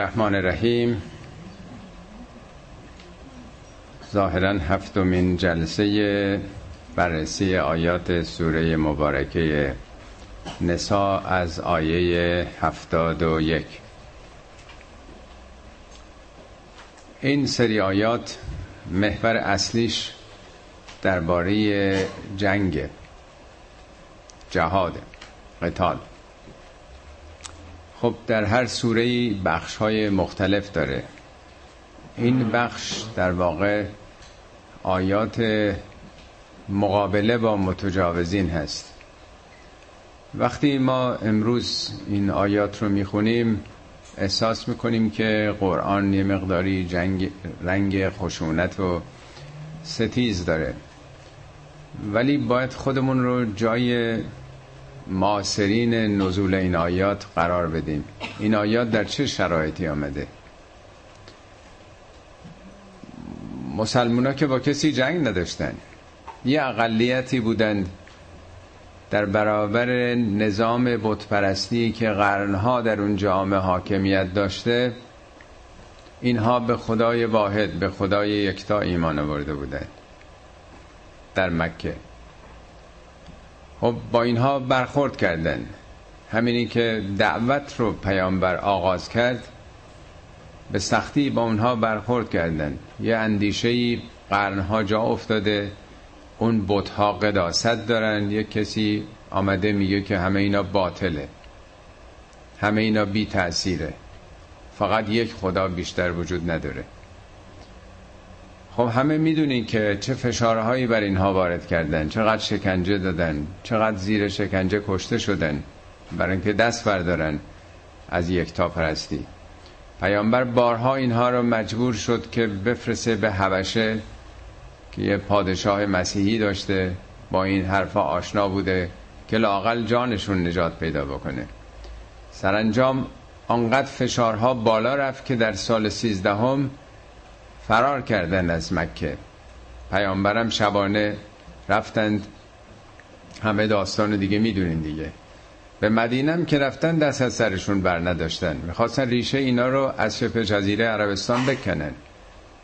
الرحمن الرحیم. ظاهرا هفتمین جلسه بررسی آیات سوره مبارکه نسا از آیه هفتاد و یک. این سری آیات محور اصلیش درباره جنگ جهاد قتال. خب در هر سوره بخش های مختلف داره. این بخش در واقع آیات مقابله با متجاوزین هست. وقتی ما امروز این آیات رو می‌خونیم احساس می‌کنیم که قرآن یه مقداری جنگ رنگ خشونت و ستیز داره. ولی باید خودمون رو جای معاصرین نزول این آیات قرار بدیم. این آیات در چه شرایطی آمده؟ مسلمان ها که با کسی جنگ نداشتن. یه اقلیتی بودند در برابر نظام بتپرستی که قرنها در اون جامعه حاکمیت داشته اینها به خدای واحد به خدای یکتا ایمان آورده بودند. در مکه. خب با اینها برخورد کردن. همینی که دعوت رو پیامبر آغاز کرد به سختی با اونها برخورد کردن. یه اندیشه قرنها جا افتاده اون بتها قداست دارن. یه کسی آمده میگه که همه اینا باطله. همه اینا بی تأثیره فقط یک خدا بیشتر وجود نداره. خب همه می‌دونین که چه فشارهایی بر اینها وارد کردن چقدر شکنجه دادن چقدر زیر شکنجه کشته شدن برای اینکه دست بردارن از یکتا پرستی. پیامبر بارها اینها رو مجبور شد که بفرسه به حبشه که یه پادشاه مسیحی داشته با این حرفا آشنا بوده که لاقل جانشون نجات پیدا بکنه. سرانجام آنقدر فشارها بالا رفت که در سال سیزدهم فرار کردن از مکه. پیامبرم شبانه رفتند. همه داستان دیگه می‌دونین دیگه. به مدینم که رفتن دست از سرشون بر نداشتن. می‌خواستن ریشه اینا رو از شبه جزیره عربستان بکنن.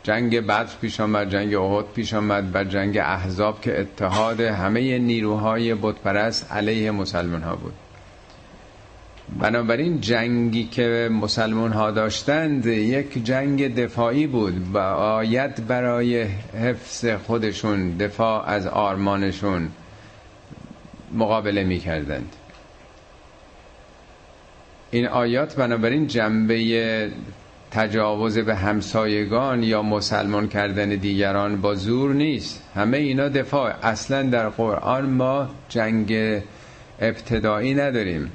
جنگ بدر پیش آمد جنگ احد پیش آمد و جنگ احزاب که اتحاد همه نیروهای بتپرست علیه مسلمان ها بود. بنابراین جنگی که مسلمان ها داشتند یک جنگ دفاعی بود و آیت برای حفظ خودشون دفاع از آرمانشون مقابله می کردند این آیات بنابراین جنبه تجاوز به همسایگان یا مسلمان کردن دیگران با زور نیست. همه اینا دفاع. اصلا در قرآن ما جنگ ابتدایی نداریم.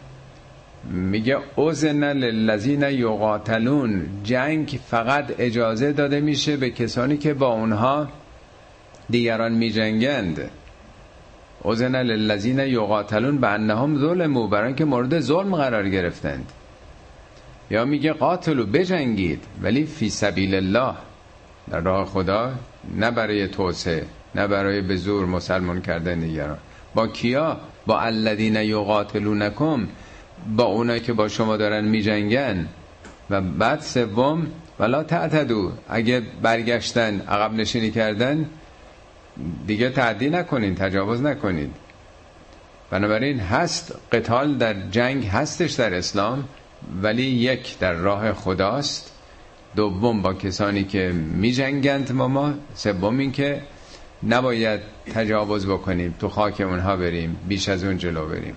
میگه اوزن للذین یقاتلون. جنگ فقط اجازه داده میشه به کسانی که با اونها دیگران میجنگند. اوزن للذین یقاتلون به انهم ظلمو برای که مورد ظلم قرار گرفتند. یا میگه قاتلو بجنگید ولی فی سبیل الله. در راه خدا نه برای توسعه نه برای به زور مسلمان کردن دیگران. با کیا؟ با الذین یقاتلونکم. با اونایی که با شما دارن میجنگن. و بعد سوم ولا تعتدو. اگه برگشتن عقب نشینی کردن دیگه تعدی نکنین تجاوز نکنید بنابراین هست قتال در جنگ هستش در اسلام ولی یک در راه خداست. دوم با کسانی که می جنگند ما ما. سوم این که نباید تجاوز بکنیم تو خاک اونها بریم بیش از اون جلو بریم.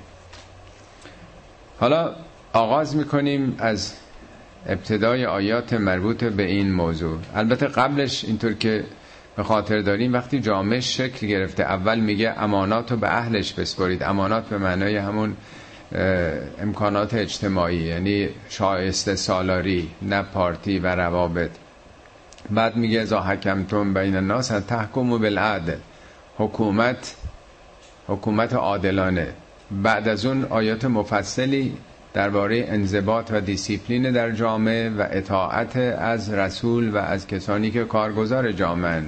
حالا آغاز می‌کنیم از ابتدای آیات مربوط به این موضوع. البته قبلش اینطور که به خاطر داریم وقتی جامعه شکل گرفته اول میگه امانات رو به اهلش بسپارید. امانات به معنای همون امکانات اجتماعی یعنی شایسته سالاری نه پارتی و روابط. بعد میگه ازا حکمتون بین الناس تحکم و بالعدل. حکومت حکومت عادلانه. بعد از اون آیات مفصلی درباره انضباط و دیسیپلین در جامعه و اطاعت از رسول و از کسانی که کارگزار جامعه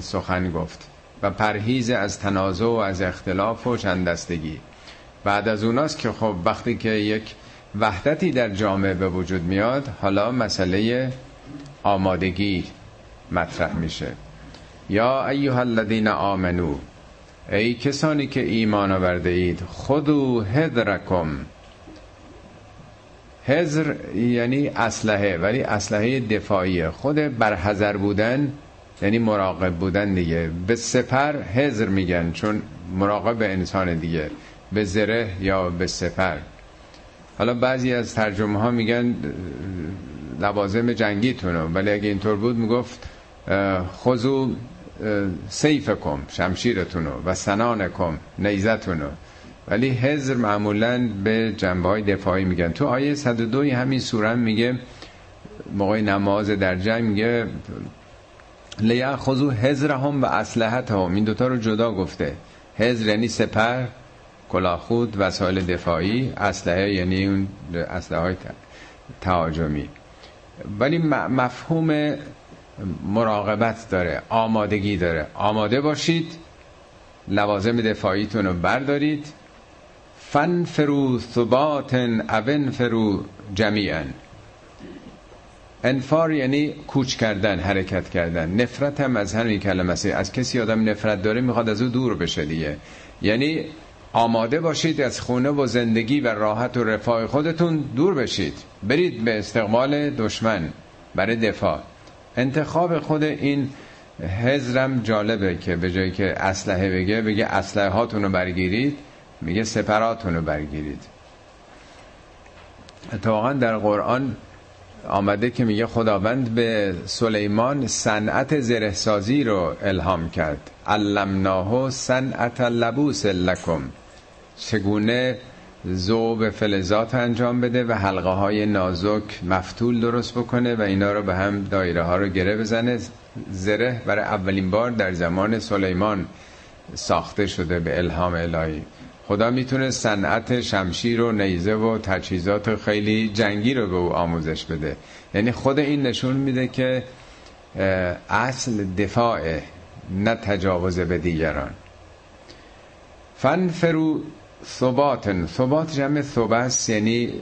سخن گفت و پرهیز از تنازع و از اختلاف و چندستگی. بعد از اوناست که خب وقتی که یک وحدتی در جامعه به وجود میاد حالا مسئله آمادگی مطرح میشه. یا ایها الذین آمنو ای کسانی که ایمان آورده اید خودو هدرکم هزر یعنی اسلحه ولی اسلحه دفاعیه. خود برحذر بودن یعنی مراقب بودن دیگه. به سپر هزر میگن چون مراقب انسان دیگه. به زره یا به سپر. حالا بعضی از ترجمه ها میگن لوازم جنگیتونو ولی اگه اینطور بود می‌گفت خضو سیفکم شمشیرتونو و سنانکم نیزتونو. ولی حزر معمولا به جنبه های دفاعی میگن. تو آیه 102 همین سوره میگه موقع نماز در جنگ میگه لیأخذوا حذرهم و اسلحتهم. این دوتا رو جدا گفته. حذر یعنی سپر کلاخود وسایل دفاعی اسلحه یعنی اون اسلحه های تهاجمی. ولی مفهوم مراقبت داره آمادگی داره. آماده باشید لوازم دفاعیتون رو بردارید. فن فرو ثبات اون فرو جمیعا. انفار یعنی کوچ کردن حرکت کردن. نفرت هم از همین کلمه است. از کسی آدم نفرت داره می‌خواد از او دور بشه دیگه. یعنی آماده باشید از خونه و زندگی و راحت و رفاه خودتون دور بشید. برید به استقبال دشمن برای دفاع. انتخاب خود این حزرم جالبه که به جایی که اسلحه بگه بگه اسلحه هاتون رو برگیرید میگه سپراتون رو برگیرید. اتفاقا در قرآن آمده که میگه خداوند به سلیمان صنعت زرهسازی رو الهام کرد. علمناه صنعت لبوس لکم. چگونه زوب فلزات انجام بده و حلقه های نازک مفتول درست بکنه و اینا رو به هم دایره ها رو گره بزنه. زره برای اولین بار در زمان سلیمان ساخته شده به الهام الهی. خدا می‌تونه صنعت شمشیر و نیزه و تجهیزات خیلی جنگی رو به او آموزش بده. یعنی خود این نشون میده که اصل دفاع نه تجاوز به دیگران. فن فرو ثبات ثبات جمع ثبت یعنی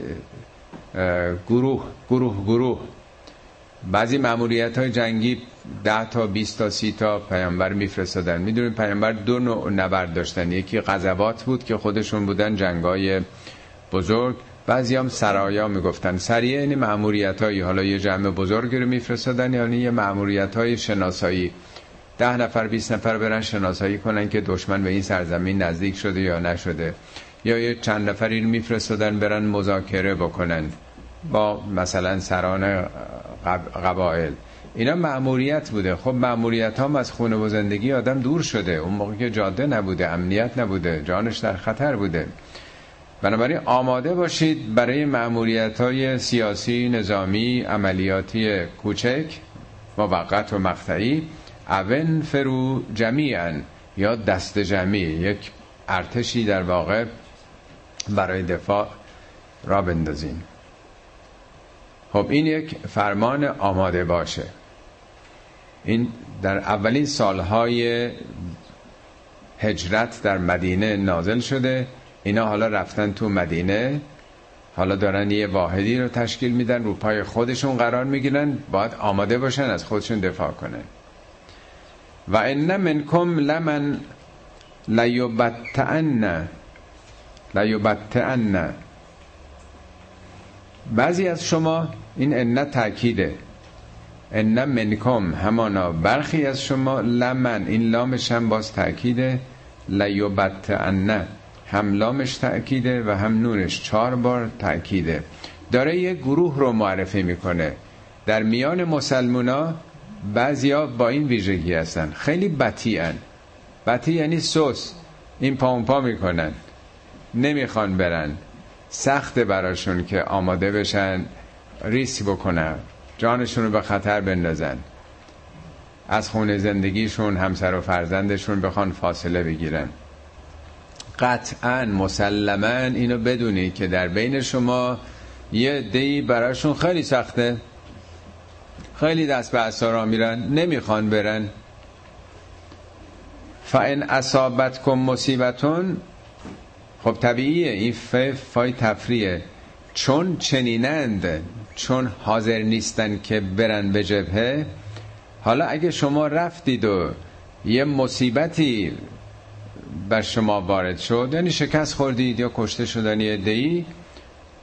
گروه گروه گروه. بعضی معمولیت های جنگی ده تا 20 تا سی تا پیامبر میفرستادن. می‌دونیم پیامبر دو نوع نبرد داشتن. یکی غزوات بود که خودشون بودن جنگای بزرگ. بعضی هم سرایا می‌گفتن. سریع یعنی معمولیت هایی حالا یه جمع بزرگی رو میفرستادن یعنی یه معمولیت های شناسایی. ده نفر 20 نفر برن شناسایی کنن که دشمن به این سرزمین نزدیک شده یا نشده. یا یه چند نفری رو میفرستادن برن مذاکره بکنن با مثلا سران قبائل اینا معموریت بوده. خب معموریت هم از خونه و زندگی آدم دور شده. اون موقع که جاده نبوده امنیت نبوده جانش در خطر بوده. بنابراین آماده باشید برای معمولیت های سیاسی نظامی عملیاتی کوچک موقت و مقطعی. اون فرو جمیعا یا دست جمعی یک ارتشی در واقع برای دفاع را بندازین. خب این یک فرمان آماده باشه. این در اولین سالهای هجرت در مدینه نازل شده. اینا حالا رفتن تو مدینه. حالا دارن یه واحدی رو تشکیل میدن رو پای خودشون قرار می‌گیرن. باید آماده باشن از خودشون دفاع کنن. و ان منکم لمن لیبتعن لیبتعن. بعضی از شما این ان تاکیده ان منکم همانا. برخی از شما لمن این لامش هم باز تاکیده لیبتعن. هم لامش تأکیده و هم نونش چهار بار تأکیده. داره یه گروه رو معرفی می‌کنه. در میان مسلمونا بعضیا با این ویژگی هستن. خیلی بطیعن بطی یعنی سوس این پا پا می‌کنن. نمی‌خوان برن. سخت براشون که آماده بشن ریسی بکنن. جانشون رو به خطر بندازن. از خونه زندگیشون همسر و فرزندشون بخوان فاصله بگیرن. قطعا مسلما اینو بدونید که در بین شما یه دی براشون خیلی سخته. خیلی دست به اثارا میرن نمی‌خوان برن. فان اصابتکم مصیبتون خب طبیعیه این ف فای تفریه چون چنینند چون حاضر نیستن که برن به جبهه حالا اگه شما رفتید و یه مصیبتی بر شما وارد شد یعنی شکست خوردید یا کشته شدن یه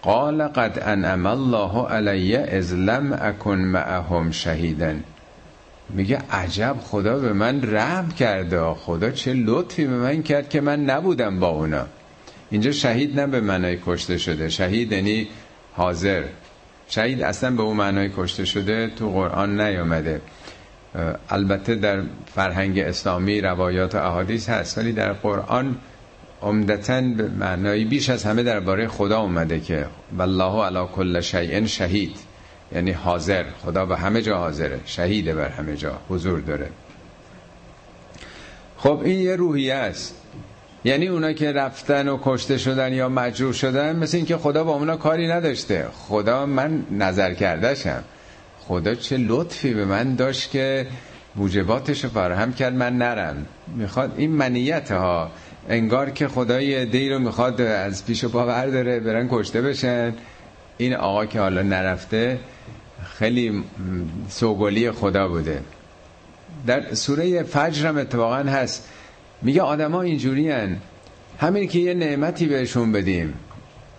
قال قد انعم الله علی از لم اکن معهم شهیدن میگه عجب خدا به من رحم کرده. خدا چه لطفی به من کرد که من نبودم با اونا. اینجا شهید نه به معنای کشته شده. شهید یعنی حاضر. شهید اصلا به اون معنای کشته شده تو قرآن نیامده. البته در فرهنگ اسلامی روایات و احادیث هست ولی در قرآن عمدتا به معنای بیش از همه درباره خدا اومده که والله علی کل شیء شهید. یعنی حاضر. خدا به همه جا حاضره. شهیده بر همه جا. حضور داره. خب این یه روحیه است. یعنی اونا که رفتن و کشته شدن یا مجروح شدن مثل اینکه خدا با اونا کاری نداشته. خدا من نظر کردشم خدا چه لطفی به من داشت که موجباتش رو فراهم کرد. من نرم. می‌خواد این منیت ها انگار که خدای دی رو می‌خواد از پیش و پا برداره برن کشته بشن. این آقا که حالا نرفته خیلی سوگلی خدا بوده. در سوره فجر هم اتفاقا هست. میگه آدما اینجوری هن. همین که یه نعمتی بهشون بدیم.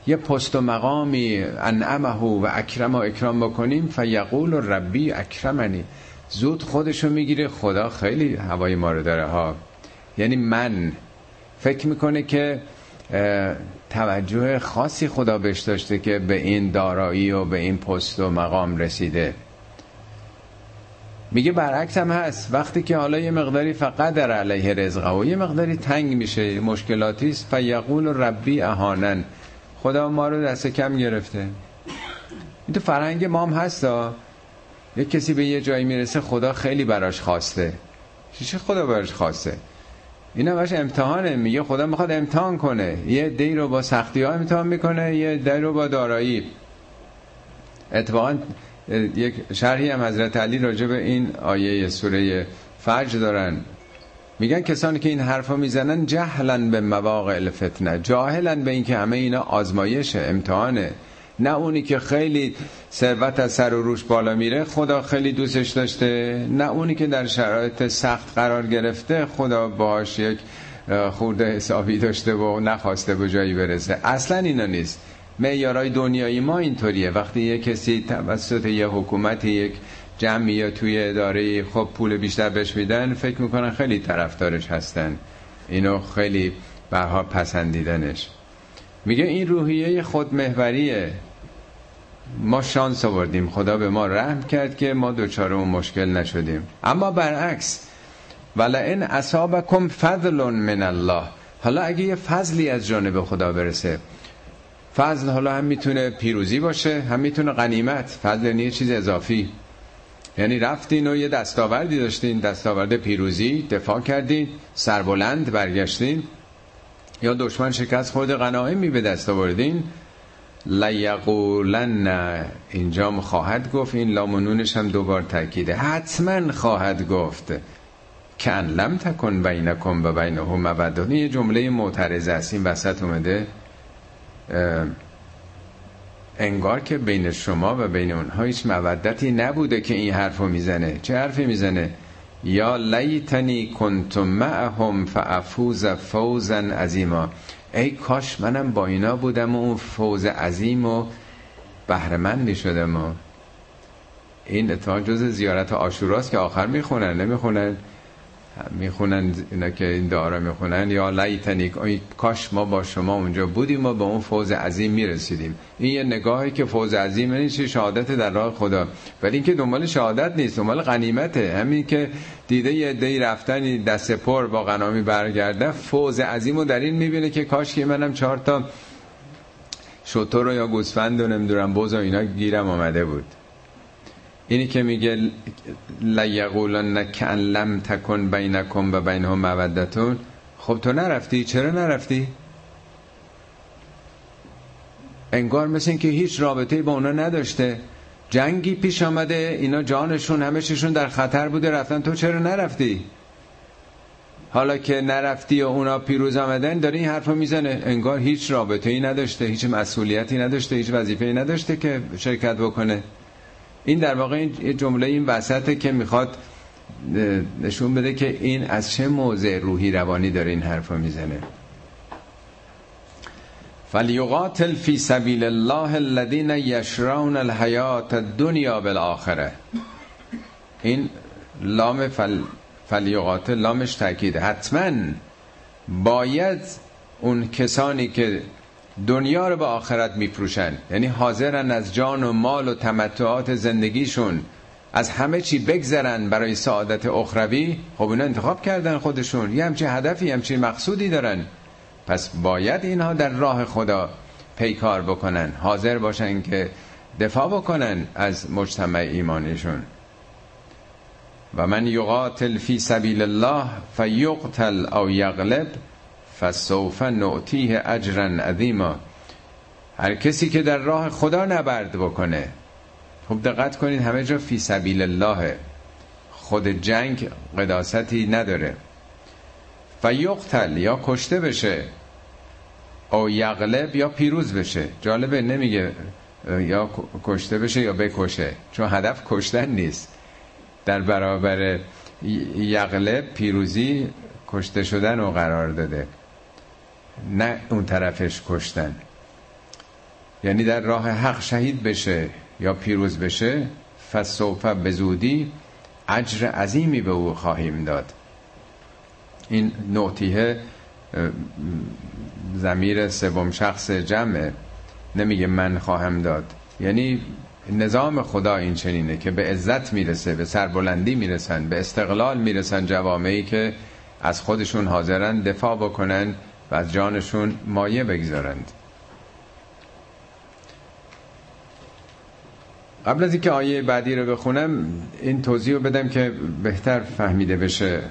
یه پست و مقامی انعمه و اکرم و اکرام بکنیم فیقول و ربی اکرمنی. زود خودشو می‌گیره خدا خیلی هوای ما رو داره ها. یعنی من فکر می‌کنه که توجه خاصی خدا بهش داشته که به این دارایی و به این پست و مقام رسیده. میگه برعکس هم هست. وقتی که حالا یه مقداری فقط در علیه رزقه و یه مقداری تنگ میشه مشکلاتی است. فیقول ربی اهانن. خدا ما رو دست کم گرفته. این تو فرهنگ ما هم هستا یه کسی به یه جایی می‌رسه خدا خیلی براش خواسته. چه خدا براش خواسته؟ این همش امتحانه. میگه خدا می‌خواد امتحان کنه. یه دی رو با سختی ها امتحان می‌کنه یه دی رو با دارایی. اتفاقا یک شرحی هم حضرت علی راجع به این آیه سوره فجر دارن. میگن کسانی که این حرفا می‌زنن جهلن به مواقع الفتنه جاهلن به اینکه همه اینا آزمایشه امتحانه. نه اونی که خیلی ثروت از سر و روش بالا میره خدا خیلی دوستش داشته. نه اونی که در شرایط سخت قرار گرفته خدا باش یک خورده حسابی داشته و نخواسته به جایی برسه. اصلا اینا نیست. معیارهای دنیایی ما اینطوریه. وقتی یه کسی توسط یه حکومت یک جمعی یا توی اداره خب پول بیشتر بهش میدن فکر می‌کنن خیلی طرفدارش هستن. اینو خیلی برها پسندیدنش. میگه این روحیه خودمهوریه ما شانس آوردیم. خدا به ما رحم کرد که ما دوچار اون مشکل نشدیم. اما برعکس ولئن اصابکم فضل من الله. حالا اگه یه فضلی از جانب خدا برسه فضل حالا هم می‌تونه پیروزی باشه هم می‌تونه غنیمت. فضل یعنی چیز اضافی. یعنی رفتین و یه دستاوردی داشتین دستاورد پیروزی دفاع کردین سربلند برگشتین. یا دشمن شکست خود غنایمی به دست آوردین. لیقولن. اینجا خواهد گفت. این لامنونش هم دوبار تاکیده. حتما خواهد گفت. کن لم تکن بینکم و بینهم مودت یه جمله معترض است. این وسط اومده. انگار که بین شما و بین اونها هیچ مودتی نبوده که این حرفو می‌زنه. چه حرفی می‌زنه؟ یا لیتنی کنتم معهم فافوز فوزا عظیما. ای کاش منم با اینا بودم و اون فوز عظیم و بهرمندی شدم و این اتفاق جز زیارت آشوراست که آخر می‌خونن نمی‌خونن. می‌خونن اینا که این دعا می‌خونن یا لیتنی کاش ما با شما اونجا بودیم و به اون فوز عظیم می‌رسیدیم. این یه نگاهی که فوز عظیم نیست شهادت در راه خدا. ولی اینکه دنبال شهادت نیست دنبال غنیمته. همین که دیده یه دی رفتن دست پر با غنامی برگرده فوز عظیم رو در این می‌بینه که کاش که منم چهار تا شطور رو یا گوسفند و نمی‌دونم بوز و اینا گیرم آمده بود. اینی که میگه لیقولن کن لم تکن بینکم و بینهم مودتون. خب تو نرفتی؟ چرا نرفتی؟ انگار مثل این که هیچ رابطه با اونا نداشته. جنگی پیش آمده اینا جانشون همششون در خطر بوده رفتن. تو چرا نرفتی؟ حالا که نرفتی و اونا پیروز آمدن داره این حرفو می‌زنه. انگار هیچ رابطه ای نداشته هیچ مسئولیتی نداشته هیچ وظیفه ای نداشته که شرکت بکنه. این در واقع این جمله این وسطه که می‌خواد نشون بده که این از چه موضع روحی روانی داره این حرفو می‌زنه. فلیقاتل فی سبیل الله الذین یشرون الحیات الدنیا بالآخره این لام فل فلیقاتل لامش تاکید حتما باید اون کسانی که دنیا رو به آخرت میفروشن. یعنی حاضرن از جان و مال و تمتعات زندگیشون از همه چی بگذرن برای سعادت اخروی. خب اینا انتخاب کردن خودشون. یه همچین هدفی همچین مقصودی دارن. پس باید اینها در راه خدا پیکار بکنن. حاضر باشن که دفاع بکنن از مجتمع ایمانیشون. و من یقاتل فی سبیل الله فیقتل او یغلب. فسوف نعطیه اجرا عظیما. هر کسی که در راه خدا نبرد بکنه خب دقت کنید همه جا فی سبیل الله. خود جنگ قداستی نداره. فیقتل یا کشته بشه او یغلب یا پیروز بشه. جالبه نمیگه یا کشته بشه یا بکشه چون هدف کشتن نیست. در برابر یغلب پیروزی کشته شدن رو قرار داده. نه اون طرفش کشتن. یعنی در راه حق شهید بشه یا پیروز بشه فسوفه به زودی اجر عظیمی به او خواهیم داد. این نوتیه زمیر سوم شخص جمعه نمیگه من خواهم داد. یعنی نظام خدا این چنینه که به عزت می‌رسه به سربلندی می‌رسن به استقلال می‌رسن جوامعی که از خودشون حاضرن دفاع بکنن و از جانشون مایه بگذارند. قبل از اینکه آیه بعدی رو بخونم این توضیح رو بدم که بهتر فهمیده بشه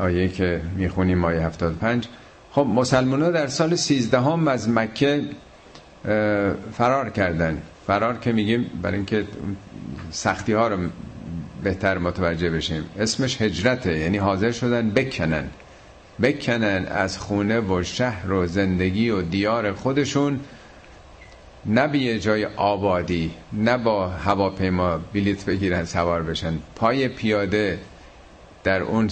آیه که می‌خونیم آیه 75 خب مسلمان ها در سال 13 هم از مکه فرار کردن. فرار که میگیم برای اینکه سختی ها رو بهتر متوجه بشیم. اسمش هجرته یعنی حاضر شدن بکنن. بکنن از خونه و شهر و زندگی و دیار خودشون نه به جای آبادی نه با هواپیما بلیت بگیرن سوار بشن. پای پیاده در اون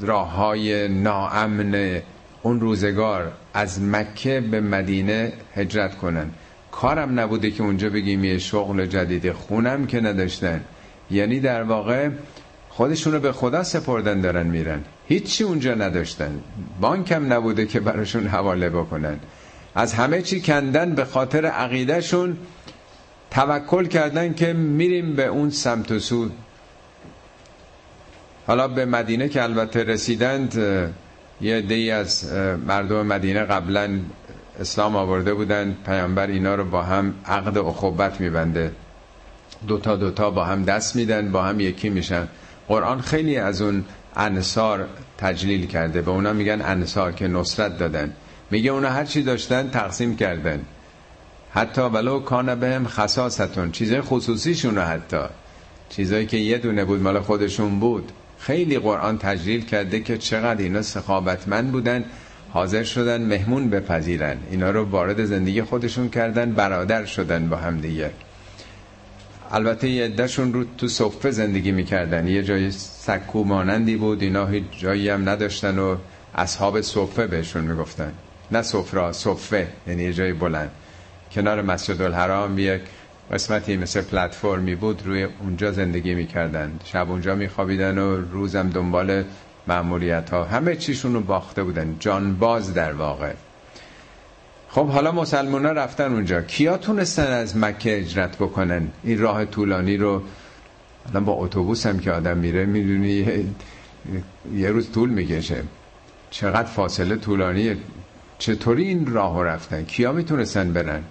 راه های ناامن اون روزگار از مکه به مدینه هجرت کنن. کارم نبوده که اونجا بگیم یه شغل جدید. خونم که نداشتن. یعنی در واقع خودشونو به خدا سپردن دارن میرن. هیچی اونجا نداشتن. بانکم نبوده که براشون حواله بکنن. از همه چی کندن به خاطر عقیدهشون توکل کردن که میریم به اون سمت و سو. حالا به مدینه که البته رسیدند یه دی از مردم مدینه قبلا اسلام آورده بودن پیامبر اینا رو با هم عقد اخوبت میبنده. دوتا دوتا با هم دست میدن با هم یکی میشن. قرآن خیلی از اون انصار تجلیل کرده به اونا میگن انصار که نصرت دادن. میگه اونا هر چی داشتن تقسیم کردن. حتی ولو کان بهم خصاستون چیزای خصوصیشون رو حتی. چیزایی که یه دونه بود مال خودشون بود. خیلی قرآن تجلیل کرده که چقدر اینا سخابتمند بودن حاضر شدن مهمون بپذیرن. اینا رو وارد زندگی خودشون کردن برادر شدن با هم دیگه. البته یه عدهشون رو تو صفه زندگی می‌کردن. یه جای سکو مانندی بود اینا هیچ جایی هم نداشتن و اصحاب صفه بهشون می‌گفتن. نه صفرا صفه یعنی یه جای بلند. کنار مسجد الحرام یک قسمتی مثل پلتفرمی بود روی اونجا زندگی می‌کردن. شب اونجا میخوابیدن و روزم دنبال معمولیت ها همه چیشون رو باخته بودن. جانباز در واقع. خب حالا مسلمان ها رفتن اونجا. کیا تونستن از مکه اجرت بکنن؟ این راه طولانی رو الان با اتوبوس هم که آدم میره می‌دونی یه, یه روز طول می‌کشه. چقدر فاصله طولانی چطوری این راه رفتن؟ کیا می‌تونستن برن؟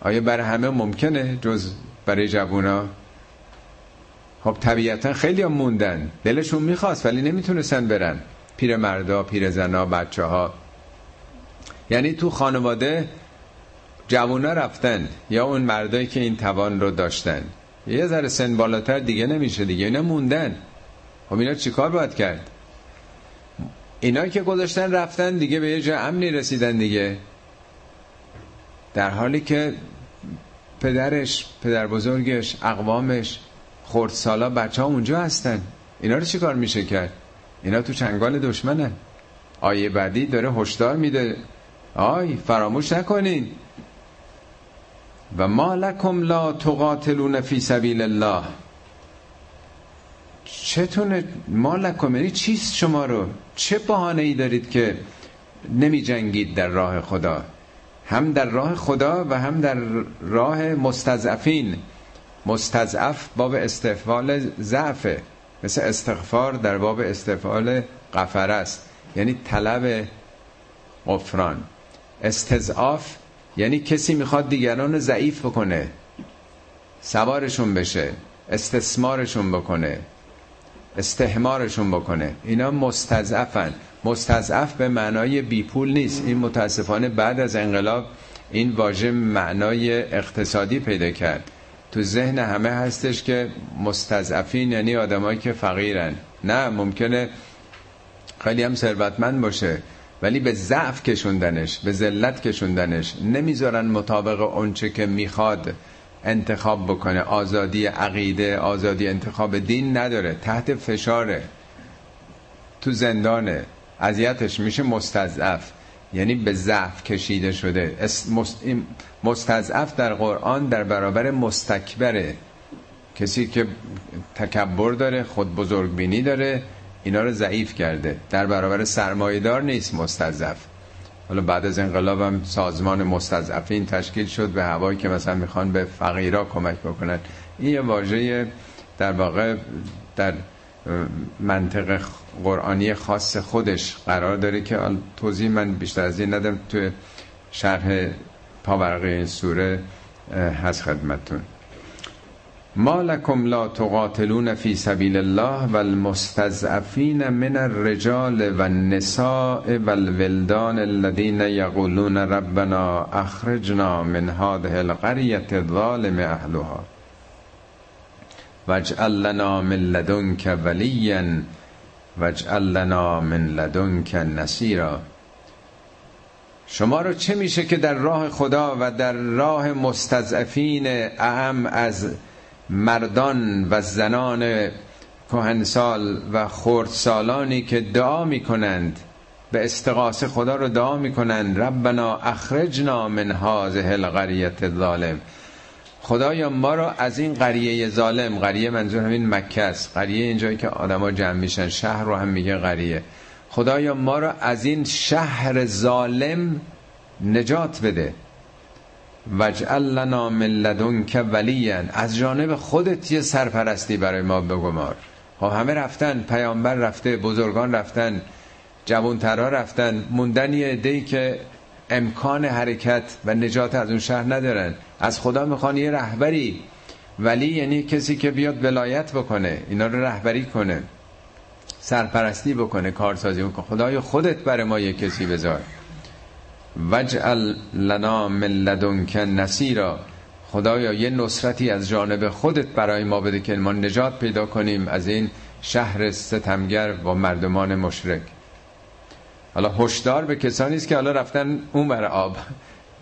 آیا برای همه ممکنه جز برای جوونا؟ خب طبیعتا خیلی هم موندن. دلشون می‌خواست ولی نمی‌تونستن برن. پیر مردا پیر زنا بچه ها یعنی تو خانواده جوونا رفتن یا اون مردایی که این توان رو داشتن. یه ذره سن بالاتر دیگه نمیشه دیگه اینا موندن. خب اینا چیکار باید کرد؟ اینا که گذاشتن رفتن دیگه به یه جا امنی رسیدن دیگه. در حالی که پدرش پدر بزرگش اقوامش خردسالا بچه ها اونجا هستن. اینا رو چی کار میشه کرد؟ اینا تو چنگال دشمنن. آیه بعدی داره هشدار میده. آی فراموش نکنین. و ما لکم لا تقاتلون فی سبیل الله. چتونه؟ ما لکم یعنی چیست شما رو؟ چه بحانه ای دارید که نمی جنگید در راه خدا؟ هم در راه خدا و هم در راه مستضعفین. مستضعف باب استفال ضعفه. مثل استغفار در باب استفال قفر است. یعنی طلب غفران. استضعاف یعنی کسی می‌خواد دیگران ضعیف بکنه سوارشون بشه استثمارشون بکنه استهمارشون بکنه. اینا مستضعفن. مستضعف به معنای بیپول نیست. این متاسفانه بعد از انقلاب این واژه معنای اقتصادی پیدا کرد. تو ذهن همه هستش که مستضعفین یعنی آدمایی که فقیرن. نه ممکنه خیلی هم ثروتمند باشه. ولی به ضعف کشوندنش به ذلت کشوندنش نمی‌ذارن مطابق اونچه که می‌خواد انتخاب بکنه. آزادی عقیده آزادی انتخاب دین نداره تحت فشاره. تو زندانه اذیتش میشه مستضعف. یعنی به ضعف کشیده شده. مستضعف در قرآن در برابر مستکبره. کسی که تکبر داره خود بزرگ بینی داره اینا رو ضعیف کرده. در برابر سرمایدار نیست مستضعف. حالا بعد از انقلابم سازمان مستضعفین تشکیل شد به هوایی که مثلا می‌خوان به فقیرا کمک بکنن. این یه واژه در واقع در منطق قرآنی خاص خودش قرار داره که توضیح من بیشتر از این ندم تو شرح پاورقی این سوره هست خدمتون ما لکم لا تقاتلون فی سبیل الله والمستضعفین من الرجال والنساء والولدان الذين يقولون ربنا اخرجنا من هذه القرية الظالم اهلها واجعل لنا من لدنك وليا واجعل لنا من لدنك نصيرا شما رو چه میشه که در راه خدا و در راه مستضعفین اهم از مردان و زنان کهنسال و خردسالانی که دعا می‌کنند به استقاس خدا رو دعا می‌کنند. ربنا اخرجنا من هذه القریه الظالم. خدایا ما رو از این قریه ظالم قریه منظور همین مکه است. قریه اینجایی که آدما جمع میشن شهر رو هم میگه قریه خدایا ما رو از این شهر ظالم نجات بده. وجعل لنا من لدنک ولیا. از جانب خودت یه سرپرستی برای ما بگمار. خب همه رفتن پیامبر رفته بزرگان رفتن جوانترها رفتن. موندن یه عده‌ای که امکان حرکت و نجات از اون شهر ندارن. از خدا می‌خوان یه رهبری. ولی یعنی کسی که بیاد ولایت بکنه اینا رو رهبری کنه. سرپرستی بکنه کارسازی بکنه. خدای خودت برای ما یه کسی بذار. وجعل لنا من لدنک نصیرا. خدایا یه نصرتی از جانب خودت برای ما بده که ما نجات پیدا کنیم از این شهر ستمگر و مردمان مشرک. حالا هشدار به کسانی است که حالا رفتن اون بر آب.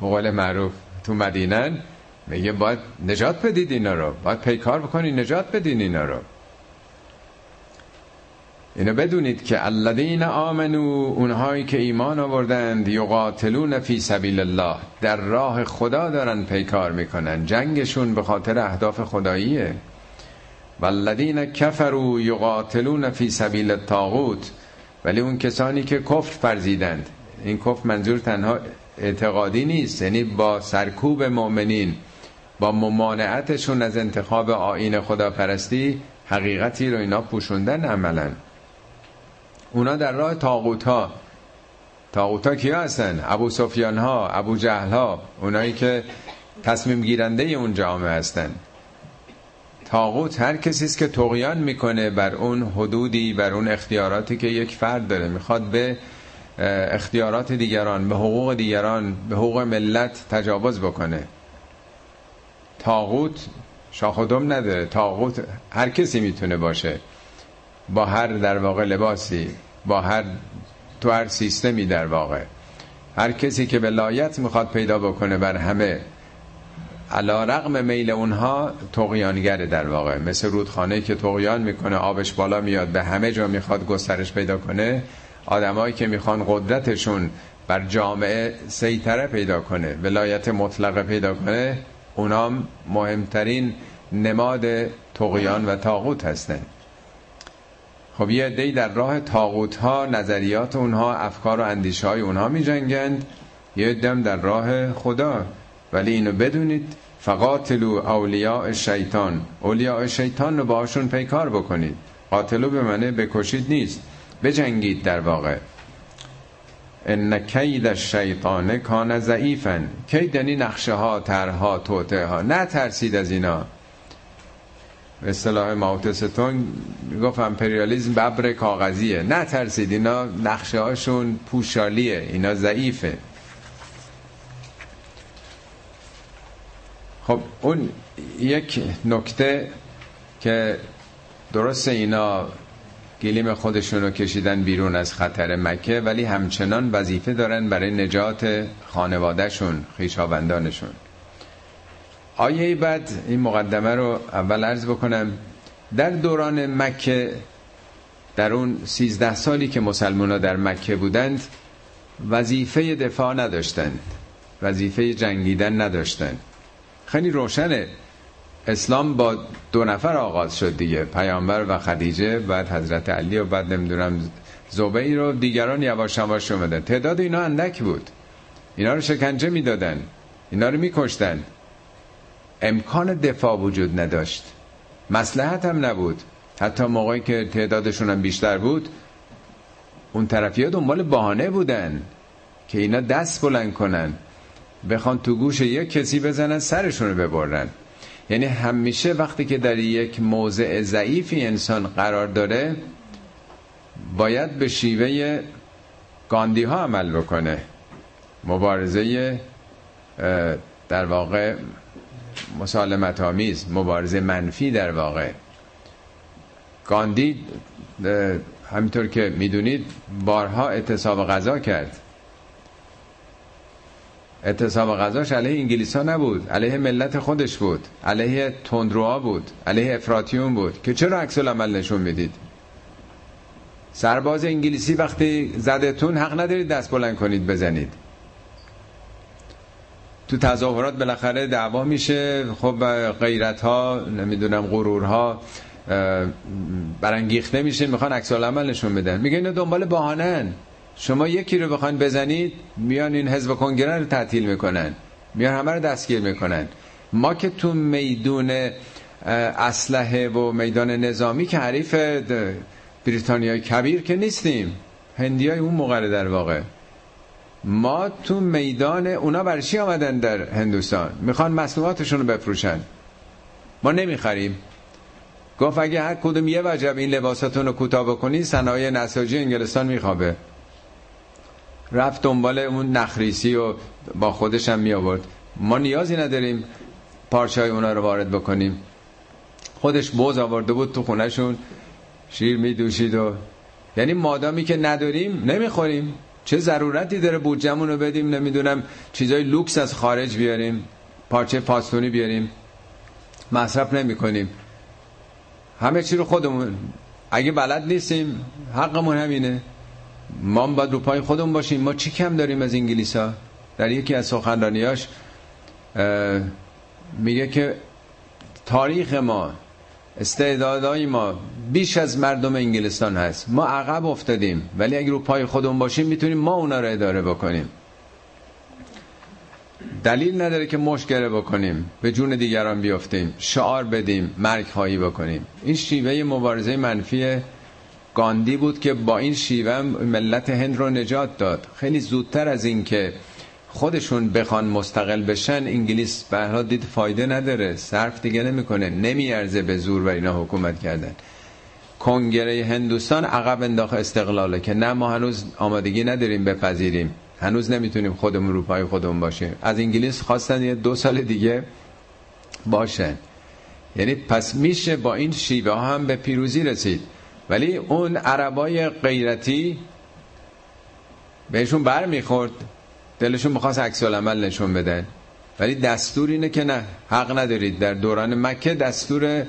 به معروف تو مدینن میگه باید نجات بدید اینا رو. باید پیکار بکنید نجات بدین اینا رو. اینو بدونید که الذین آمنو اونهایی که ایمان آوردند یقاتلون فی سبیل الله در راه خدا دارن پیکار می‌کنن. جنگشون به خاطر اهداف خداییه. والذین کفروا یقاتلون فی سبیل الطاغوت ولی اون کسانی که کفر فرزیدند. این کفر منظور تنها اعتقادی نیست یعنی با سرکوب مؤمنین با ممانعتشون از انتخاب آین خداپرستی حقیقتی رو اینا پوشوندن عملا. اونا در راه تاغوت ها تاغوت ها کیا هستن؟ ابو سفیان ها ابو جهل ها اونایی که تصمیم گیرنده اون جامعه هستن. تاغوت هر کسی است که تقیان می‌کنه بر اون حدودی بر اون اختیاراتی که یک فرد داره. می‌خواد به اختیارات دیگران به حقوق دیگران به حقوق ملت تجاوز بکنه. تاغوت شاخ نداره. تاغوت هر کسی می‌تونه باشه. با هر در واقع لباسی با هر تو هر سیستمی در واقع. هر کسی که ولایت می‌خواد پیدا بکنه بر همه علا رقم میل اونها تقیانگره در واقع. مثل رودخانه که تقیان می‌کنه آبش بالا میاد به همه جا می‌خواد گسترش پیدا کنه. آدمایی که می‌خوان قدرتشون بر جامعه سیطره پیدا کنه ولایت مطلقه پیدا کنه اونام مهمترین نماد تقیان و تاغوت هستن. خب یه در راه تاغوت ها نظریات اونها افکار و اندیشه های اونها می جنگند یه دم در راه خدا. ولی اینو بدونید فقاتلو اولیاء شیطان. اولیاء شیطان رو باشون پیکار بکنید. قاتلو به منه بکشید نیست. بجنگید در واقع. ان کید الشیطان کان ضعیفا. کید یعنی نقشه ها طرها توته ها نه ترسید از اینا. به اصطلاح ماوتستون گفت امپریالیزم ببر کاغذیه. نه ترسید اینا نقشه هاشون پوشالیه اینا ضعیفه. خب اون یک نکته که درست اینا گلیم خودشون رو کشیدن بیرون از خطر مکه ولی همچنان وظیفه دارن برای نجات خانوادهشون خیشاوندانشون آیه بعد این مقدمه رو اول عرض بکنم. در دوران مکه در اون سیزده سالی که مسلمان ها در مکه بودند وظیفه دفاع نداشتند وظیفه جنگیدن نداشتند. خیلی روشنه. اسلام با دو نفر آغاز شد دیگه پیامبر و خدیجه بعد حضرت علی و بعد نمی‌دونم زبیر رو دیگران یواش یواش اومدن. تعداد اینا اندک بود. اینا رو شکنجه می‌دادن. اینا رو میکشتن. امکان دفاع وجود نداشت. مسلحت هم نبود. حتی موقعی که تعدادشون هم بیشتر بود اون طرفی ها دنبال بهانه بودن که اینا دست بلند کنن بخوان تو گوش یک کسی بزنن سرشون رو ببرن. یعنی همیشه وقتی که در یک موضع ضعیفی انسان قرار داره باید به شیوه گاندی ها عمل بکنه. مبارزه در واقع مسالمت آمیز مبارزه منفی در واقع. گاندی همینطور که می‌دونید بارها اعتصاب غذا کرد. اعتصاب غذاش علیه انگلیس ها نبود علیه ملت خودش بود علیه تندروها بود علیه افراتیون بود. که چرا عکس العمل نشون می‌دید؟ سرباز انگلیسی وقتی زدتون حق ندارید دست بلند کنید بزنید. تو تظاهرات بالاخره دعوا میشه. خب غیرت ها نمی‌دونم غرور ها برانگیخته میشه. می‌خوان عکس العمل نشون بدن. میگه اینا دنبال بهانن شما یکی رو بخواین بزنید میان این حزب کنگره رو تعطیل می‌کنن. میان همه رو دستگیر می‌کنن. ما که تو میدون اسلحه و میدان نظامی که حریف بریتانیای کبیر که نیستیم. هندی های اون موقع در واقع. ما تو میدان اونا برای چی آمدن در هندوستان؟ می‌خوان مصنوعاتشون رو بفروشن. ما نمی‌خریم. گفت اگه هر کدوم یه وجب این لباساتون رو کوتاه بکنی صنایع نساجی انگلستان میخوابه. رفت دنبال اون نخریسی و با خودش هم می ما نیازی نداریم پارچه های اونا رو وارد بکنیم. خودش بوز آورده بود تو خونهشون شیر می دوشید و یعنی مادامی که نداریم نمی‌خوریم. چه ضرورتی داره بودجمون رو بدیم؟ نمی‌دونم. چیزای لوکس از خارج بیاریم. پارچه پاستونی بیاریم. مصرف نمی کنیم همه چی رو خودمون. اگه بلد نیستیم حقمون همینه. ما باید رو پای خودمون باشیم. ما چی کم داریم از انگلیس ها در یکی از سخنرانیاش میگه که تاریخ ما استعدادهای ما بیش از مردم انگلستان هست. ما عقب افتادیم. ولی اگه رو پای خودمون باشیم می‌تونیم ما اونا رو اداره بکنیم. دلیل نداره که مشکره بکنیم. به جون دیگران بیافتیم شعار بدیم. مرگ خواهی بکنیم. این شیوه مبارزه منفی گاندی بود که با این شیوه ملت هند رو نجات داد. خیلی زودتر از این که خودشون بخوان مستقل بشن انگلیس به دید فایده نداره. صرف دیگه نمی‌کنه. نمیارزه به زور و اینا حکومت کردن. کنگره هندوستان عقب انداخت استقلاله که نه ما هنوز آمادگی نداریم بپذیریم. هنوز نمی‌تونیم خودمون رو پای خودمون باشیم. از انگلیس خواستن یه دو سال دیگه باشن. یعنی پس میشه با این شیوه هم به پیروزی رسید. ولی اون عربای غیرتی بهشون بر می‌خورد دلشون می‌خواست عکس عمل نشون بدن ولی دستور اینه که نه حق ندارید. در دوران مکه دستور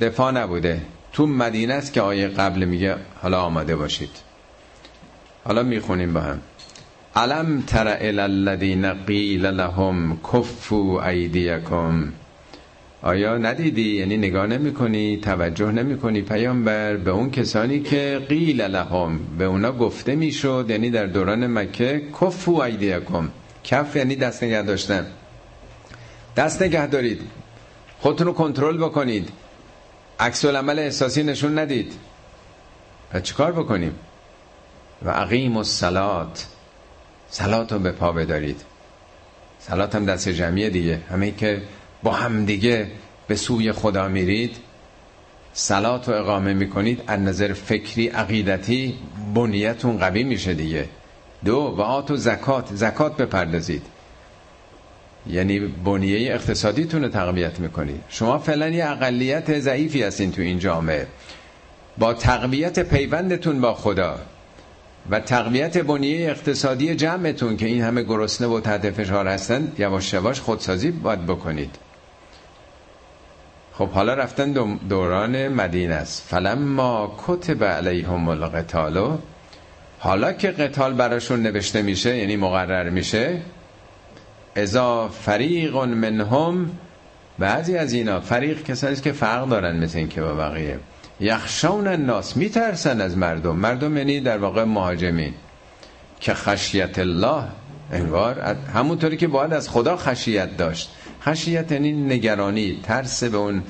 دفاع نبوده. تو مدینه است که آیه قبل میگه حالا آماده باشید. حالا می‌خونیم با هم. علم تر الذین قیل لهم کفوا ایدیکم؟ آیا ندیدی؟ یعنی نگاه نمی کنی توجه نمی کنی پیامبر به اون کسانی که قیل لهم به اونا گفته می‌شد یعنی در دوران مکه کفو ایدیکم. کف یعنی دست نگه داشتن. دست نگه دارید. خودتون رو کنترل بکنید. عکس العمل احساسی نشون ندید. و چیکار بکنیم؟ و عقیم و سلات سلات رو به پا بدارید. سلات هم دست جمعیه دیگه. همه که با هم دیگه به سوی خدا میرید. سلات و اقامه می‌کنید. از نظر فکری عقیدتی بنیتون قوی میشه دیگه. دو و آت و زکات. زکات بپردازید. یعنی بنیه اقتصادیتون رو تقویت می‌کنید. شما فعلا یه اقلیت ضعیفی هستین تو این جامعه. با تقویت پیوندتون با خدا و تقویت بنیه اقتصادی جمعتون که این همه گرسنه و تحت فشار هستن یواش یواش خودسازی باید بکنید. خب حالا رفتن دوران مدینه است. فلما کتب علیهم القتال حالا که قتال براشون نوشته میشه یعنی مقرر میشه ازا فریق منهم بعضی از اینا فریق کسانی که فرق دارن مثل این که با بقیه یخشون الناس میترسن از مردم. مردم یعنی در واقع مهاجمین. که خشیت الله انگار همونطوری که باید از خدا خشیت داشت. خشیت یعنی نگرانی ترس به اون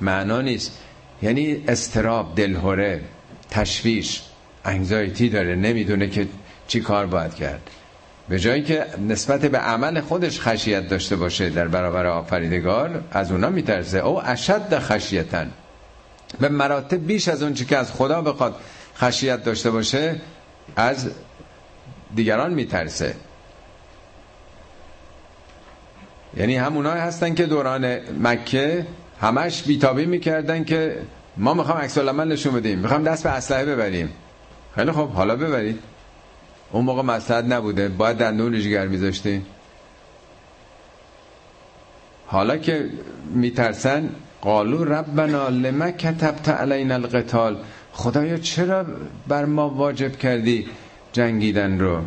معنا نیست. یعنی استراب دلهوره تشویش انگزایتی داره نمی‌دونه که چی کار باید کرد. به جایی که نسبت به عمل خودش خشیت داشته باشه در برابر آفریدگار از اونا میترسه. او اشد خشیتن به مراتب بیش از اون چی که از خدا بخواد خشیت داشته باشه از دیگران میترسه. یعنی همونای هستن که دوران مکه همش بیتابی می‌کردن که ما می‌خوام عکس العمل نشون بدیم می‌خوام دست به اسلحه ببریم. خیلی خب حالا ببرید. اون موقع مسلحت نبوده باید دندون ریجگر میذاشتی حالا که میترسن قالو ربنا لما کتبت علینا القتال. خدایا چرا بر ما واجب کردی جنگیدن رو؟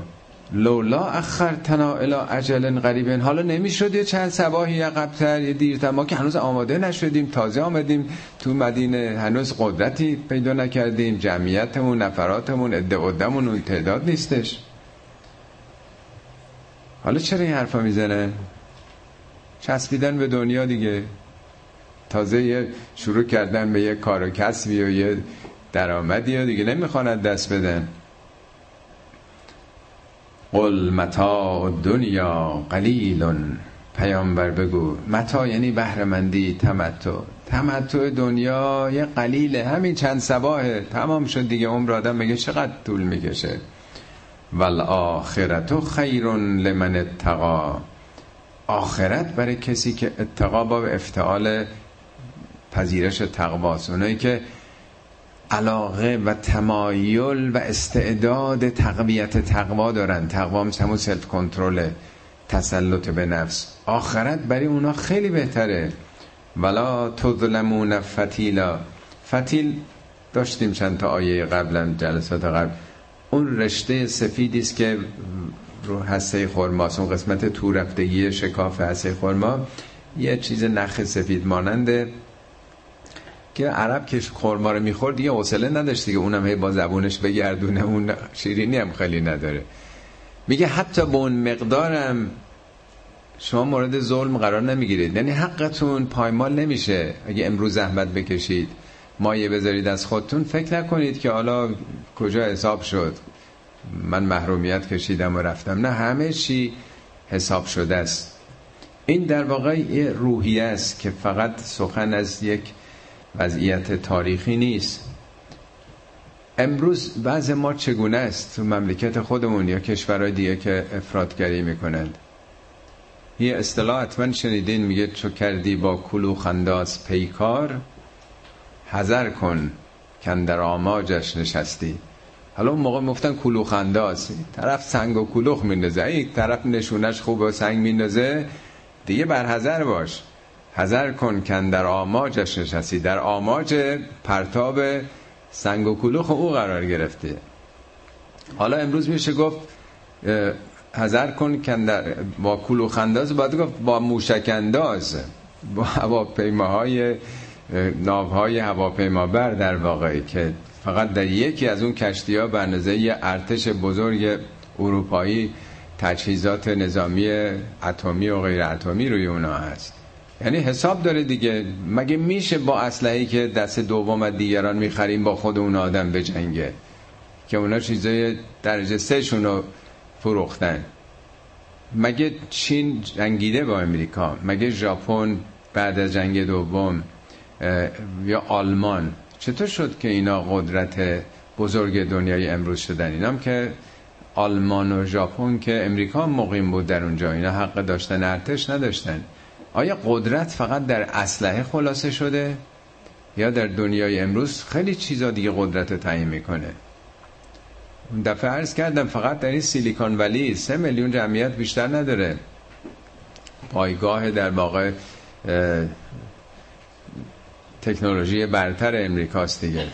لولا اخرتنا الى اجل قریب حالا نمی‌شد یه چند سباهی عقبتر یه دیرتر. ما که هنوز آماده نشدیم تازه آمدیم تو مدینه. هنوز قدرتی پیدا نکردیم. جمعیتمون نفراتمون عده قدمون اون تعداد نیستش. حالا چرا این حرفا می‌زنه؟ چسبیدن به دنیا دیگه. تازه یه شروع کردن به یه کار و کسبی و یه درآمدی دیگه نمی‌خواند دست بدن. قل متاع دنیا قلیل. پیامبر بگو متا یعنی بهرمندی تمتع. تمتع دنیا یه قلیله. همین چند سباهه تمام شد دیگه. عمر آدم میگه چقدر طول می‌کشه. والآخرت خیر لمن اتقا. آخرت برای کسی که اتقا با افتعال پذیرش تقواست. اونایی که علاقه و تمایل و استعداد تقویت تقوا دارن. تقوا مثل همون سلف کنترل تسلط به نفس. آخرت برای اونا خیلی بهتره. ولا تظلمون فتیلا فتیل داشتیم چند تا آیه قبلا جلسات قبل. اون رشته سفیدی است که رو حسه خرماست اون قسمت تو رفتگی شکاف حسه خرما یه چیز نخ سفید ماننده. که عرب که خورما رو می‌خورد دیگه حوصله نداشت دیگه. اونم هی با زبونش بگردونه. اون شیرینی هم خیلی نداره. میگه حتی به اون مقدارم شما مورد ظلم قرار نمی‌گیرید. یعنی حقتون پایمال نمیشه. اگه امروز زحمت بکشید مایه بذارید از خودتون فکر نکنید که حالا کجا حساب شد. من محرومیت کشیدم و رفتم. نه همه چی حساب شده است. این در واقع یه روحیه است که فقط سخن از یک وضعیت تاریخی نیست. امروز بعض ما چگونه است تو مملکت خودمون یا کشورهای دیگه که افرادگری می‌کنند؟ یه اصطلاح حتما شنیدین میگه چو کردی با کلوخ انداز پیکار حذر کن کن در آماجش نشستی. حالا اون موقع مفتن کلوخ انداز طرف سنگ و کلوخ میندازه. یک طرف نشونش خوب و سنگ میندازه. دیگه بر باش. حذر کن کن در آماجش نشستی. در آماج پرتاب سنگ و کلوخ او قرار گرفته حالا امروز میشه گفت حذر کن کن در با کلوخ انداز باید گفت با موشک انداز با هواپیماهای ناوهای هواپیمابر در واقعی که فقط در یکی از اون کشتی ها بر یه ارتش بزرگ اروپایی تجهیزات نظامی اتمی و غیر اتمی روی اونا هست. یعنی حساب داره دیگه. مگه میشه با اسلحه‌ای که دست دوم از دیگران می‌خریم با خود اون آدم به جنگه که اونا چیزای درجه سه شونو فروختن. مگه چین جنگیده با امریکا مگه ژاپن بعد از جنگ دوم یا آلمان؟ چطور شد که اینا قدرت بزرگ دنیای امروز شدن؟ اینام که آلمان و ژاپن که امریکا مقیم بود در اونجا. اینا حق داشتن ارتش نداشتن. آیا قدرت فقط در اسلحه خلاصه شده یا در دنیای امروز خیلی چیزا دیگه قدرت تعیین می‌کنه؟ اون دفعه عرض کردم فقط در این سیلیکون ولی سه میلیون جمعیت بیشتر نداره. پایگاه در واقع تکنولوژی برتر امریکاست دیگه.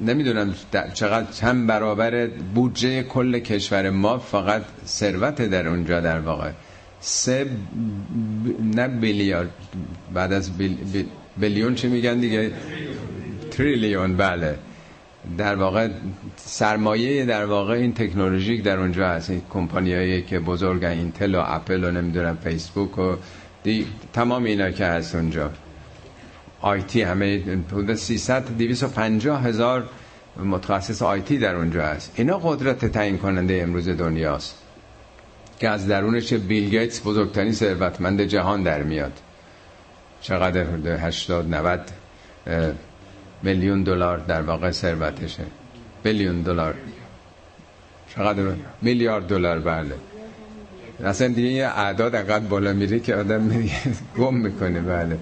نمی‌دونم چقدر چند برابر بودجه کل کشور ما فقط ثروت در اونجا در واقع. سه ب... نه بعد از بیل... بیلیون چی میگن دیگه؟ تریلیون بله. در واقع سرمایه در واقع این تکنولوژیک در اونجا هست. این کمپانیایی که بزرگن اینتل و اپل و نمی‌دونم فیسبوک و دی تمام اینا که هست اونجا. آیتی همه حدود 300 250 هزار متخصص آیتی در اونجا هست. اینا قدرت تعیین کننده امروز دنیاست. که از درونش بیل گیتس بزرگترین ثروتمند جهان در میاد. چقدر 80 90 میلیون دلار در واقع ثروتشه. بیلیون دلار. چقدر؟ میلیارد دلار بله. اصلا دیگه یه اعداد انقدر بالا میره که آدم گم می‌کنه بله.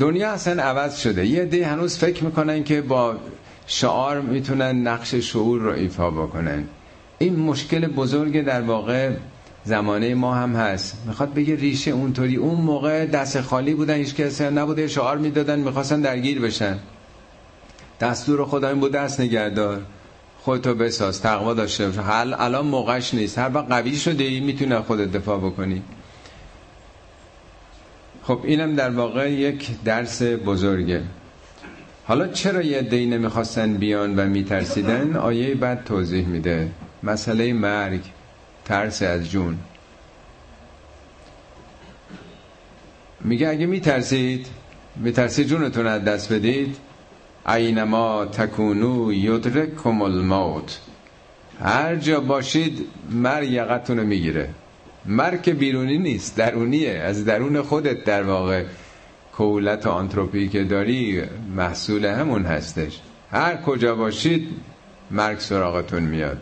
دنیا اصلا عوض شده. یه دی هنوز فکر می‌کنن که با شعار می‌تونن نقش شعور رو ایفا بکنن. این مشکل بزرگ در واقع زمانه ما هم هست. می‌خواد بگه ریشه اونطوری. اون موقع دست خالی بودن هیچ کسی نبوده شعار می‌دادن می‌خواستن درگیر بشن. دستور خدا این بود دست نگردار خودتو بساز تقوا داشته باش. حل الان موقعش نیست. هر وقت قوی شده ای می‌تونه خودت دفاع بکنی. خب اینم در واقع یک درس بزرگه. حالا چرا یه دی نمی‌خواستن بیان و میترسیدن؟ آیه بعد توضیح میده. مسئله مرگ ترس از جون. میگه اگه میترسید میترسید جونتون از دست بدید. اینما تکونو یدرکم الموت. هر جا باشید مرگ یقتون رو می‌گیره. مرگ بیرونی نیست درونیه. از درون خودت در واقع کولت آنتروپی که داری محصول همون هستش. هر کجا باشید مرگ سراغتون میاد.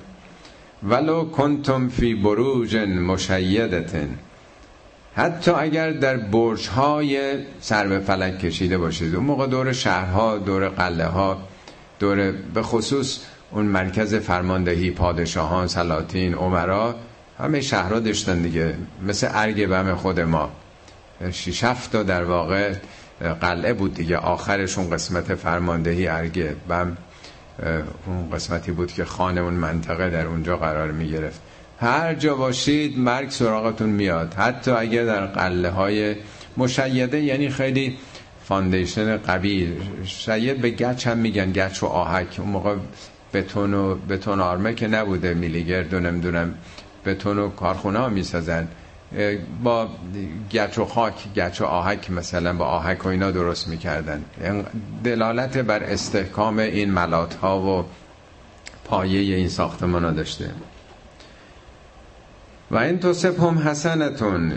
ولو کنتم فی بروج مشیدتن حتی اگر در برج های سر به فلک کشیده باشید اون موقع دور شهرها دور قله ها دور به خصوص اون مرکز فرماندهی پادشاهان سلاطین عمرا همه شهرها داشتن دیگه مثل ارگ بم خود ما. شیش تا در واقع قلعه بود دیگه آخرشون قسمت فرماندهی ارگ بم. اون قسمتی بود که خان اون منطقه در اونجا قرار می گرفت هر جا باشید مرگ سراغتون میاد. حتی اگر در قلعه های مشیده یعنی خیلی foundation قوی شاید به گچ هم میگن گچ و آهک. اون موقع بتون و بتون آرمه که نبوده میلگرد و نمی‌دونم بتون و کارخونه ها می‌سازن. با گچ و خاک گچ و آهک مثلا با آهک و اینا درست می‌کردن. دلالت بر استحکام این ملات ها و پایه این ساختمان ها داشته. و این توسف هم حسنتون.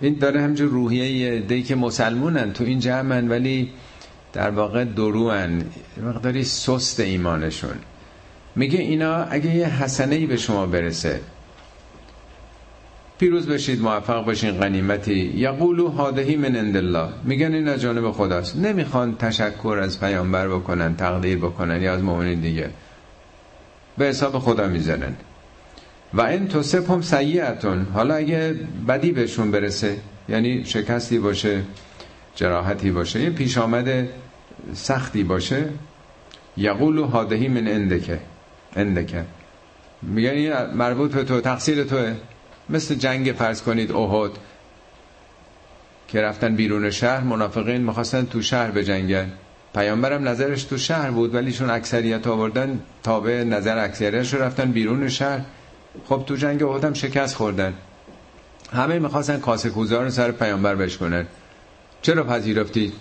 این داره همجور روحیه دی که مسلمونن تو این جمعن ولی در واقع دروان مقداری سست ایمانشون. میگه اینا اگه یه حسنه ای به شما برسه پیروز بشید موفق باشین غنیمتی. یقولو هادهی من عند الله. میگن این از جانب خداست نمی‌خوان تشکر از پیامبر بکنن تقدیر بکنن یا از مؤمنین دیگه. به حساب خدا می‌زنن. و این توسف هم سیعتون حالا اگه بدی بهشون برسه یعنی شکستی باشه جراحتی باشه یه پیش آمده سختی باشه یقولو هادهی من اندکه اندکه میگن مربوط به تو تقصیر توه. مثل جنگ فرض کنید احد که رفتن بیرون شهر منافقین می‌خواستن تو شهر بجنگن. پیامبرم نظرش تو شهر بود ولی چون اکثریت آوردن تابع نظر اکثریتش رفتن بیرون شهر. خب تو جنگ احد هم شکست خوردن. همه می‌خواستن کاسه کوزار سر پیامبر بشکنن. چرا پذیرفتی؟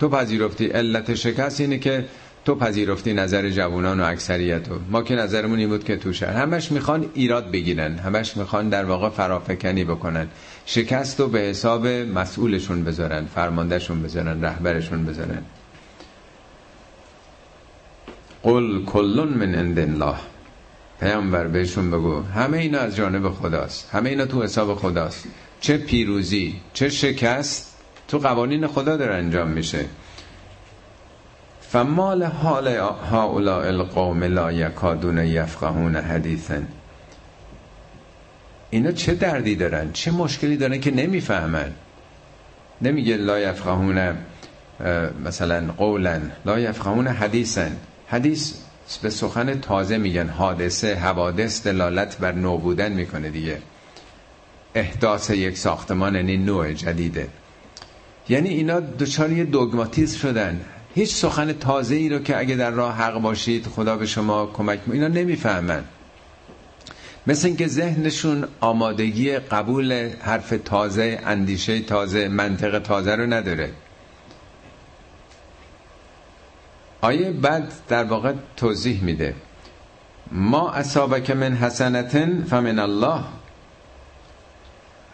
تو پذیرفتی. علت شکست اینه که تو پذیرفتی نظر جوانان و اکثریت ما که نظرمون این بود که تو شهر. همش می‌خوان ایراد بگیرن. همش می‌خوان در واقع فرافکنی بکنن. شکست رو به حساب مسئولشون بذارن فرماندهشون بذارن رهبرشون بذارن. قل کلون من عند الله. پیامبر بهشون بگو همه اینا از جانب خداست. همه اینا تو حساب خداست. چه پیروزی چه شکست تو قوانین خدا داره انجام میشه. فمال حال هؤلاء القوم لا یکادون یفقهون حدیثا. اینا چه دردی دارن؟ چه مشکلی دارن که نمی‌فهمن؟ نمیگه لا یفقهون مثلا قولا لا یفقهون حدیثا. حدیث به سخن تازه میگن حادثه حوادث دلالت بر نو بودن می‌کنه دیگه. احداث یک ساختمان یعنی نوع جدیده. یعنی اینا دچار یه دوگماتیزم شدن. هیچ سخن تازه ای رو که اگه در راه حق باشید خدا به شما کمک اینا نمی‌فهمن. مثل اینکه ذهنشون آمادگی قبول حرف تازه اندیشه تازه منطق تازه رو نداره. آیه بعد در واقع توضیح میده. ما اصابک من حسنتن فمن الله.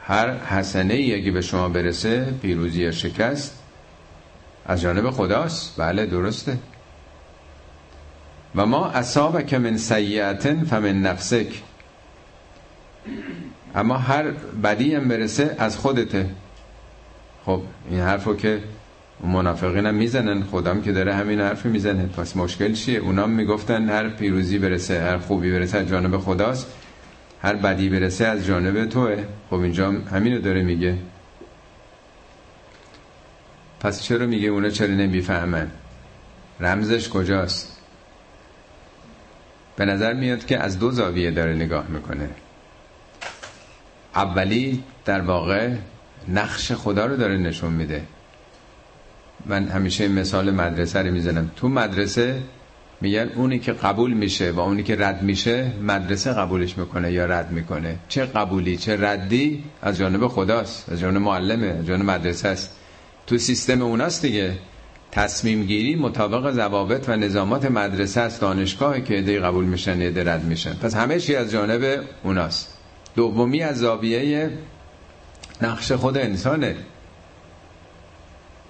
هر حسنه ای اگه به شما برسه پیروزی یا شکست از جانب خداست. بله درسته. و ما اصابک من سیعتن فمن نفسک. اما هر بدی هم برسه از خودته. خب این حرفو که منافقین هم می‌زنن خودم که داره همین حرف می‌زنه. پس مشکل چیه؟ اونا می‌گفتن هر پیروزی برسه هر خوبی برسه از جانب خداست. هر بدی برسه از جانب توه. خب اینجا همینو داره میگه. پس چرا میگه اونا چرا نمی‌فهمن؟ رمزش کجاست؟ به نظر میاد که از دو زاویه داره نگاه می‌کنه. اولی در واقع نقش خدا رو داره نشون میده. من همیشه مثال مدرسه رو می‌زنم. تو مدرسه میگن اونی که قبول میشه و اونی که رد میشه مدرسه قبولش می‌کنه یا رد می‌کنه. چه قبولی چه ردی از جانب خداست از جانب معلمه از جانب مدرسه است. تو سیستم اوناست دیگه. تصمیم گیری مطابق ضوابط و نظامات مدرسه است دانشگاهی که ایده قبول میشن ایده رد میشن. پس همه چی از جانب اوناست. دومی از زاویه نقش خود انسانه.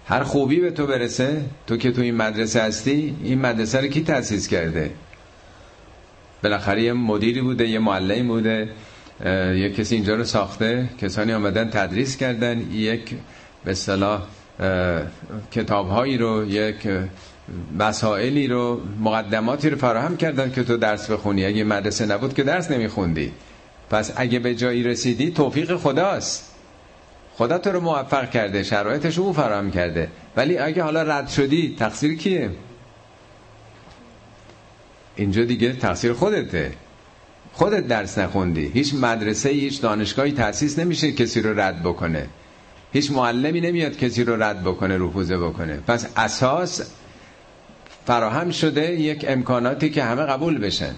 هر خوبی به تو برسه تو که تو این مدرسه هستی این مدرسه رو کی تأسیس کرده؟ بالاخره یه مدیری بوده یه معلمی بوده یه کسی اینجا رو ساخته کسانی آمدن تدریس کردن یک به صلاح کتابهایی رو یک مسائلی رو مقدماتی رو فراهم کردن که تو درس بخونی. اگه مدرسه نبود که درس نمیخوندی. پس اگه به جایی رسیدی توفیق خداست. خدا تو رو موفق کرده شرایطش او فراهم کرده. ولی اگه حالا رد شدی تقصیر کیه؟ اینجا دیگه تقصیر خودته. خودت درس نخوندی. هیچ مدرسه هیچ دانشگاهی تأسیس نمیشه کسی رو رد بکنه. هیچ معلمی نمیاد کسی رو رد بکنه رفوزه بکنه. پس اساس فراهم شده یک امکاناتی که همه قبول بشن.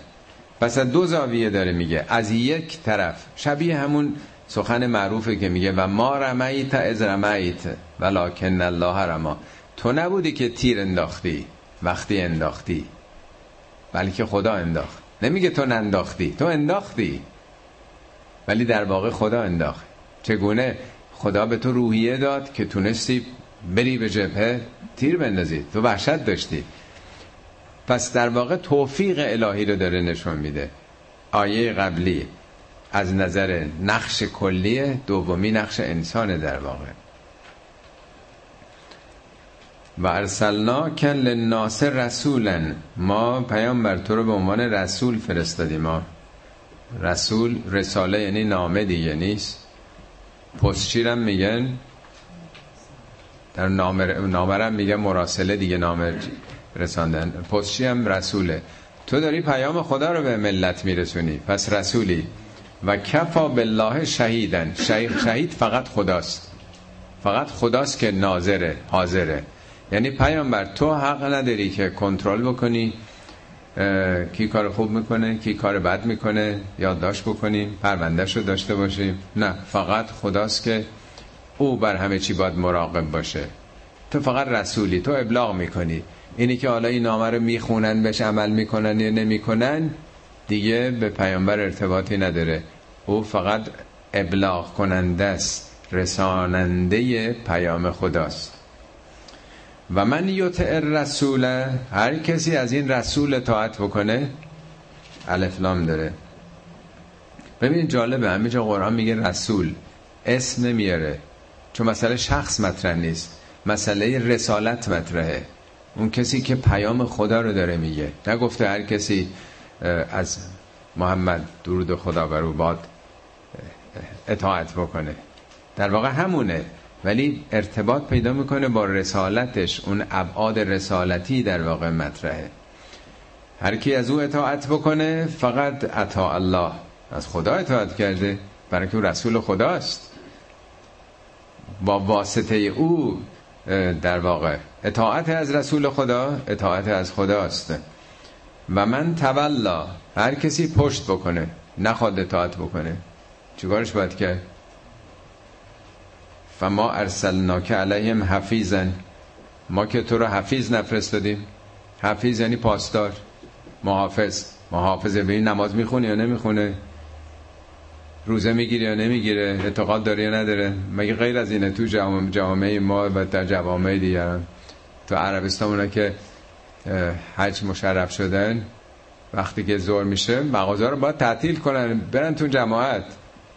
پس از دو زاویه داره میگه. از یک طرف شبیه همون سخن معروفه که میگه و ما رمیت از رمیت ولکن الله رما. تو نبودی که تیر انداختی وقتی انداختی بلکه خدا انداخت. نمیگه تو ننداختی تو انداختی ولی در واقع خدا انداخت. چگونه؟ خدا به تو روحیه داد که تونستی بری به جبهه تیر بندازی. تو وحشت داشتی. پس در واقع توفیق الهی رو داره نشون میده. آیه قبلی از نظر نقش کلیه دومی نقش انسان در واقع. و ارسلنا کن للناس رسولا. ما پیامبر تو رو به عنوان رسول فرستادیم. ما. رسول رساله یعنی نامه دیگه نیست. پستچیرم میگن در نامرم میگه مراسله دیگه نامه رساندن. پستچی هم رسوله. تو داری پیام خدا رو به ملت میرسونی. پس رسولی. و کفا بالله شهیدن. شهید فقط خداست. فقط خداست که ناظره حاضره. یعنی پیامبر تو حق نداری که کنترل بکنی. کی کار خوب می‌کنه کی کار بد می‌کنه یادداشت بکنیم پروندهش رو داشته باشیم. نه فقط خداست که او بر همه چی باید مراقب باشه. تو فقط رسولی تو ابلاغ می‌کنی. اینی که حالا این نامه رو می‌خونن بهش عمل می‌کنن یا نمی‌کنن دیگه به پیامبر ارتباطی نداره. او فقط ابلاغ کننده است رساننده پیام خداست. و من یطع رسول هر کسی از این رسول اطاعت بکنه الفلام داره. ببین جالبه همه جا قرآن میگه رسول اسم نمیاره چون مسئله شخص مطرح نیست مسئله رسالت مطرحه. اون کسی که پیام خدا رو داره میگه نگفته هر کسی از محمد درود خدا بر او باد اطاعت بکنه. در واقع همونه. ولی ارتباط پیدا می‌کنه با رسالتش اون ابعاد رسالتی در واقع مطرحه. هر کی از او اطاعت بکنه فقط اطاع الله. از خدا اطاعت کرده برای که رسول خداست. با واسطه او در واقع. اطاعت از رسول خدا اطاعت از خداست. و من تولا هر کسی پشت بکنه نخواد اطاعت بکنه چیکارش باید کرد؟ و ما ارسلناک علیهم حفیظن ما که تو رو حفیظ نفرستادیم. حفیظ یعنی پاسدار. محافظ. محافظه به نماز می‌خونه یا نمی‌خونه؟ روزه می‌گیره یا نمی‌گیره؟ اعتقاد داره یا نداره؟ مگه غیر از اینه تو جامعه ما و در جوامع دیگران. تو عربستان اونا که حج مشرف شدن. وقتی که زور میشه مغازه رو باید تعطیل کنن. برن تو جماعت.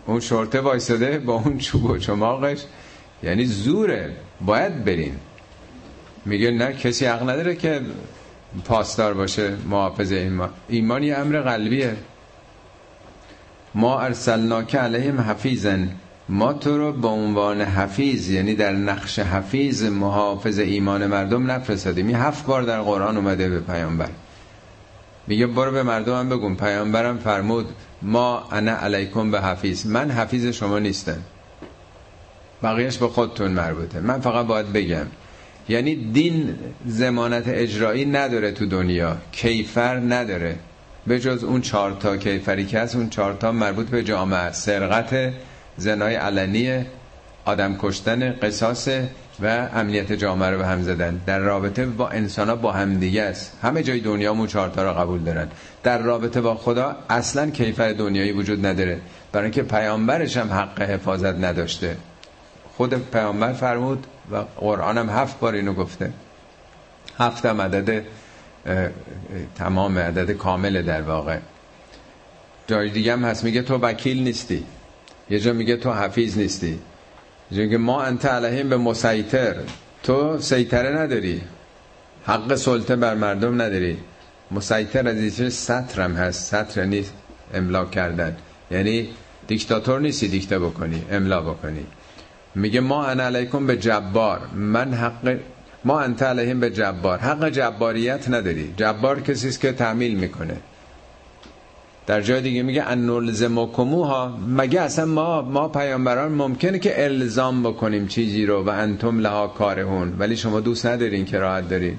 اون شورته وایساده با اون چوب و چماقش. یعنی زوره باید برین میگه نه کسی حق نداره که پاسدار باشه محافظ ایمان. ایمان یه امر قلبیه. ما ارسلناک علیهم حفیظن. ما تو رو به عنوان حفیظ یعنی در نقش حفیظ محافظ ایمان مردم نفرستادیم. این هفت بار در قرآن اومده به پیامبر. میگه برو به مردم هم بگون پیامبرم فرمود ما انا علیکم به حفیظ. من حفیظ شما نیستم. بقیهش به خودتون مربوطه. من فقط باید بگم یعنی دین زمانت اجرایی نداره تو دنیا کیفر نداره. به جز اون چهارتا کیفری که هست اون چهارتا مربوط به جامعه. سرقت زنای علنی آدم کشتن قصاص و امنیت جامعه رو به هم زدن. در رابطه با انسان ها با همدیگه است. همه جای دنیا مو چهارتا رو قبول دارن. در رابطه با خدا اصلا کیفر دنیایی وجود نداره. برای اینکه پیامبرش هم حق حفاظت نداشته. خود پیامبر فرمود و قرآن هم هفت بار اینو گفته. هفت هم عدد تمام عدد کامل در واقع. جای دیگه هم هست میگه تو وکیل نیستی. یه جا میگه تو حفیظ نیستی. یه ما انت علیهم به مسیطر. تو سیطره نداری. حق سلطه بر مردم نداری. مسیطر از ایشه سطر هم هست. سطر نیست املا کردن. یعنی دیکتاتور نیستی دیکته بکنی املا بکنی. میگه ما انا علیکم به جبار. من حق ما انت علیهم به جبار. حق جباریت نداری. جبار کسی است که تعمیل می‌کنه. در جای دیگه میگه ان نلزمکموها مگه اصلا ما ما پیامبران ممکنه که الزام بکنیم چیزی رو و انتم لها کارهون. ولی شما دوست ندارین که راحت دارین.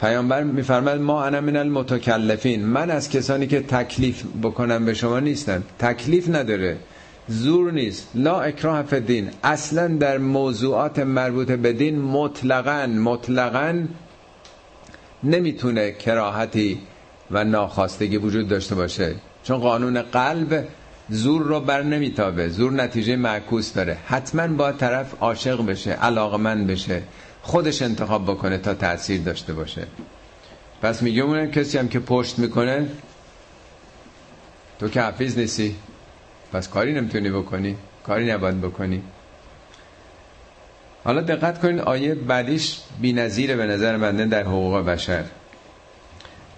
پیامبر میفرماد ما انا من المتکلفین. من از کسانی که تکلیف بکنم به شما نیستم. تکلیف نداره. زور نیست. لا اکراه فدین اصلا در موضوعات مربوط به دین مطلقا مطلقا نمی‌تونه کراهتی و ناخواستگی وجود داشته باشه. چون قانون قلب زور رو بر نمیتابه. زور نتیجه معکوس داره. حتما با طرف عاشق بشه علاقمند بشه خودش انتخاب بکنه تا تاثیر داشته باشه. پس میگه اون کسی هم که پشت می‌کنه تو که حفیظ نیستی. پس کاری نمی‌تونی بکنی کاری نباید بکنی. حالا دقت کنید آیه بعدیش بی نظیره به نظر بنده در حقوق بشر.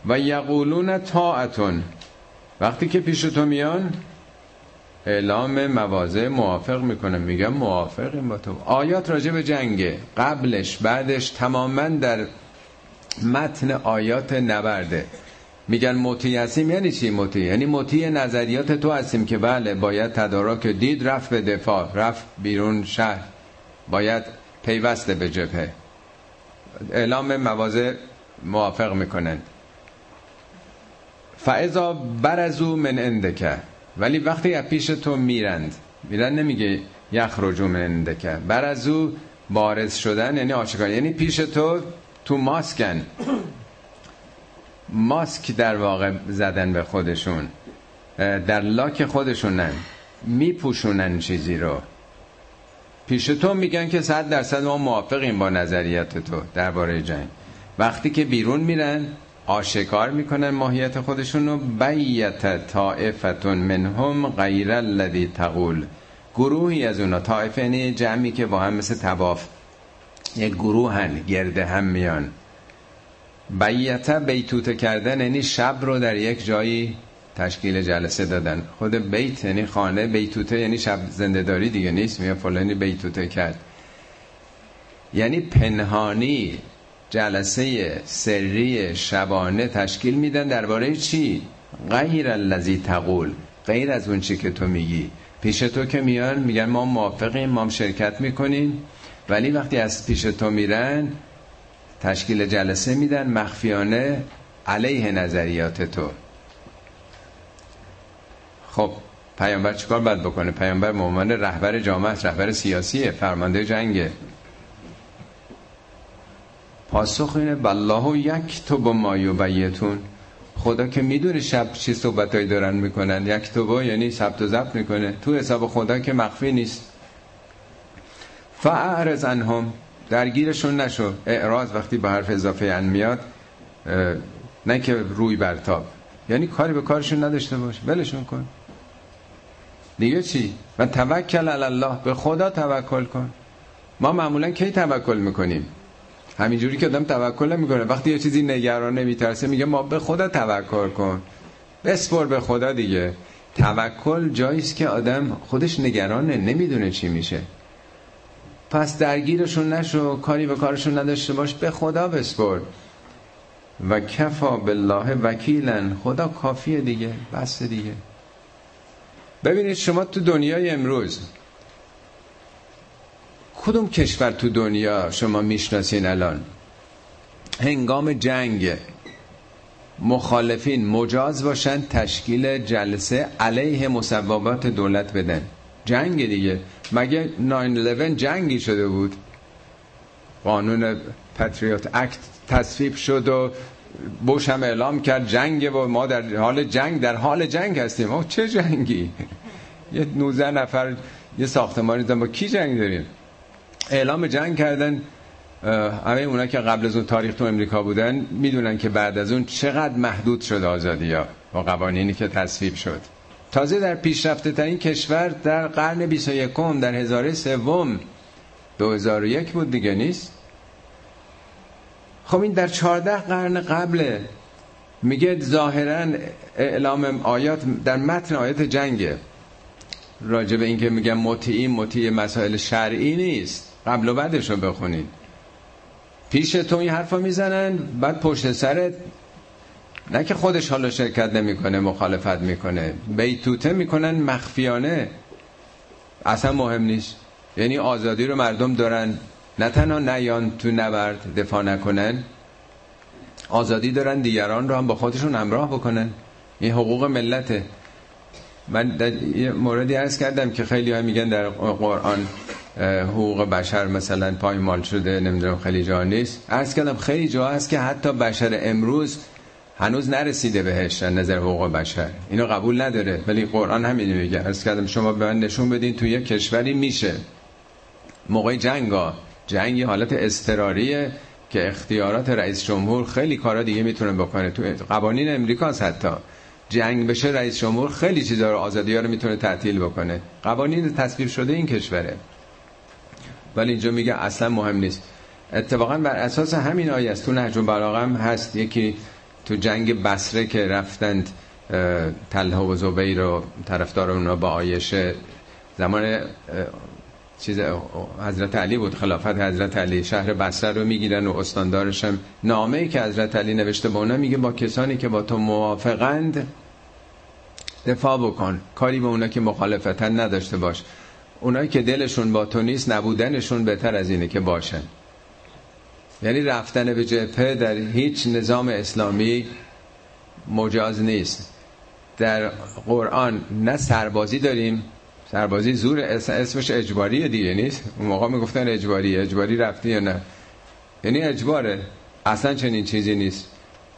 و یقولون طاعتون. وقتی که پیش تو میان اعلام مواضع موافق می‌کنه میگم موافقیم با تو. آیات راجع به جنگه. قبلش بعدش تماما در متن آیات نبرده. میگن مطیع هستیم یعنی چی مطیع؟ یعنی مطیع نظریات تو هستیم که بله باید تدارک دید رفت به دفاع رفت بیرون شهر. باید پیوسته به جبهه. اعلام مواضع موافق می‌کنند. فعضا برزو من اندکه ولی وقتی از پیش تو میرند میرن نمیگه یخرجو من اندکه برزو بارز شدن یعنی آشکار یعنی پیش تو تو ماسکن. ماسک در واقع زدن به خودشون در لاک خودشونن میپوشونن چیزی رو. پیش تو میگن که صد درصد ما موافقیم با نظریت تو درباره جنگ. وقتی که بیرون میرن آشکار می‌کنن ماهیت خودشون رو. بیت طائفتون منهم غیر الذی تقول. گروهی از اونا طائفه یعنی جمعی که با هم مثل تواف یک گروه هن گرده هم میان. بیت بیتوته کردن یعنی شب رو در یک جایی تشکیل جلسه دادن. خود بیت یعنی خانه بیتوته یعنی شب زندهداری دیگه نیست میگه فلانی بیتوته کرد. یعنی پنهانی جلسه سری شبانه تشکیل میدن درباره چی؟ غیر الذی تقول غیر از اون چی که تو میگی. پیش تو که میان میگن ما موافقیم ما شرکت می‌کنیم. ولی وقتی از پیش تو میرن تشکیل جلسه میدن مخفیانه علیه نظریات تو. خب پیامبر چیکار باید بکنه؟ پیامبر مومن رهبر جامعه رهبر سیاسیه فرمانده جنگه. پاسخ اینه بالله یک تو با مایو بیتون خدا که می‌دونه شب چی صحبتایی دارن می‌کنن. یک تو با یعنی ثبت و ضبط می‌کنه. تو حساب خدا که مخفی نیست. فاعرض عنهم. درگیرشون نشو. اعراض وقتی به حرف اضافه ان میاد نه که روی برتاب. یعنی کاری به کارشون نداشته باش. ولشون کن. دیگه چی؟ و توکل علی الله. به خدا توکل کن. ما معمولا کی توکل می‌کنیم؟ همینجوری که آدم توکل نمی‌کنه. وقتی یه چیزی نگران نمیترسه میگه ما به خدا توکل کن. بسپر به خدا دیگه. توکل جاییست که آدم خودش نگرانه نمی‌دونه چی میشه. پس درگیرشون نشو کاری به کارشون نداشته باش به خدا بسپر و کفا بالله وکیلن. خدا کافیه دیگه بس دیگه. ببینید شما تو دنیای امروز کدوم کشور تو دنیا شما می‌شناسین الان؟ هنگام جنگ مخالفین مجاز باشن تشکیل جلسه علیه مصوبات دولت بدن. جنگ دیگه. مگه 9-11 جنگی شده بود؟ قانون پتریوت اکت تصویب شد و بوش هم اعلام کرد جنگ و ما در حال جنگ در حال جنگ هستیم. او چه جنگی؟ یه 19 نفر یه ساختمانی با کی جنگ داریم؟ اعلام جنگ کردن. همه اونا که قبل از اون تاریخ تو امریکا بودن می‌دونن که بعد از اون چقدر محدود شد آزادی ها با قوانینی که تصویب شد. تازه در پیشرفته ترین کشور در قرن 21 در هزاره سوم 2001 بود دیگه نیست. خب این در 14 قرن قبله میگه ظاهرا اعلام آیات در متن آیات جنگه. راجع به اینکه میگن مطیعی مطیع مسائل شرعی نیست. قبل و بعدش رو بخونید. پیش تو این حرفا می‌زنن بعد پشت سرت نه که خودش حالا شرکت نمی‌کنه مخالفت می‌کنه. بیتوته می‌کنن مخفیانه. اصلا مهم نیست. یعنی آزادی رو مردم دارن. نه تنها نیان تو نبرد دفاع نکنن آزادی دارن دیگران رو هم با خودشون همراه بکنن. این حقوق ملته. من در یه موردی عرض کردم که خیلی ها میگن در قرآن حقوق بشر مثلا پایمال شده نمی‌دونم خیلی جا نیست. عرض کردم خیلی جا هست که حتی بشر امروز هنوز نرسیده بهش نظر حقوق بشر. اینو قبول نداره. ولی قرآن همینو میگه. عرض کردم شما به من نشون بدین تو یک کشوری میشه. موقع جنگا. جنگی حالت استراریه که اختیارات رئیس جمهور خیلی کارا دیگه می‌تونه بکنه. تو قوانین امریکاست حتی. جنگ بشه رئیس جمهور خیلی چیزا رو آزادی رو می‌تونه تعطیل بکنه. قوانین تصویب شده این کشوره. ولی اینجا میگه اصلا مهم نیست. اتفاقا بر اساس همین آیه است. تو نهج البلاغه هست. یکی تو جنگ بسره که رفتند طلحه و زبیر و طرفدار اونا با آیشه زمان چیز حضرت علی بود خلافت حضرت علی. شهر بسره رو می‌گیرن و استاندارش هم نامه ای که حضرت علی نوشته با اونا میگه با کسانی که با تو موافقند دفاع بکن. کاری به اونا که مخالفتن نداشته باش. اونایی که دلشون با تو نیست نبودنشون بهتر از اینه که باشن. یعنی رفتن به جبهه در هیچ نظام اسلامی مجاز نیست. در قرآن نه سربازی داریم سربازی زور اسمش اجباریه دیگه نیست؟ اون موقع می‌گفتن اجباری اجباری رفتی یا نه؟ یعنی اجباره. اصلا چنین چیزی نیست.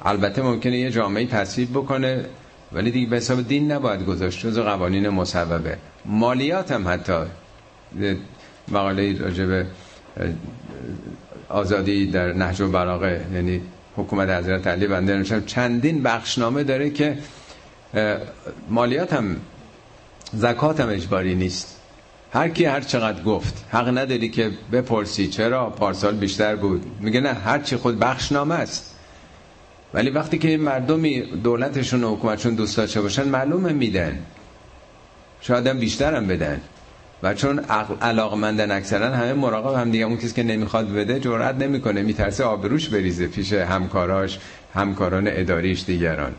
البته ممکنه یه جامعه تصویب بکنه ولی دیگه به حساب دین نباید گذاشت. جز قوانین مصوبه. مالیات هم حتی. مقاله راجب آزادی در نهج و براغه یعنی حکومت حضرت علی بنده نوشتم چندین بخشنامه داره که مالیات هم زکات هم اجباری نیست. هر کی هر چقدر گفت حق نداری که بپرسی. چرا؟ پارسال بیشتر بود. میگه نه هر چی خود بخشنامه است. ولی وقتی که این مردمی دولتشون و حکومتشون دوست داشته باشن معلومه میدن. شاید هم بیشتر هم بدن. و چون علاقمندن اکثرا همه مراقب هم دیگه. اون کسی که نمی‌خواد بده جرئت نمی‌کنه میترسه آبروش بریزه پیش همکاراش همکاران اداریش دیگران.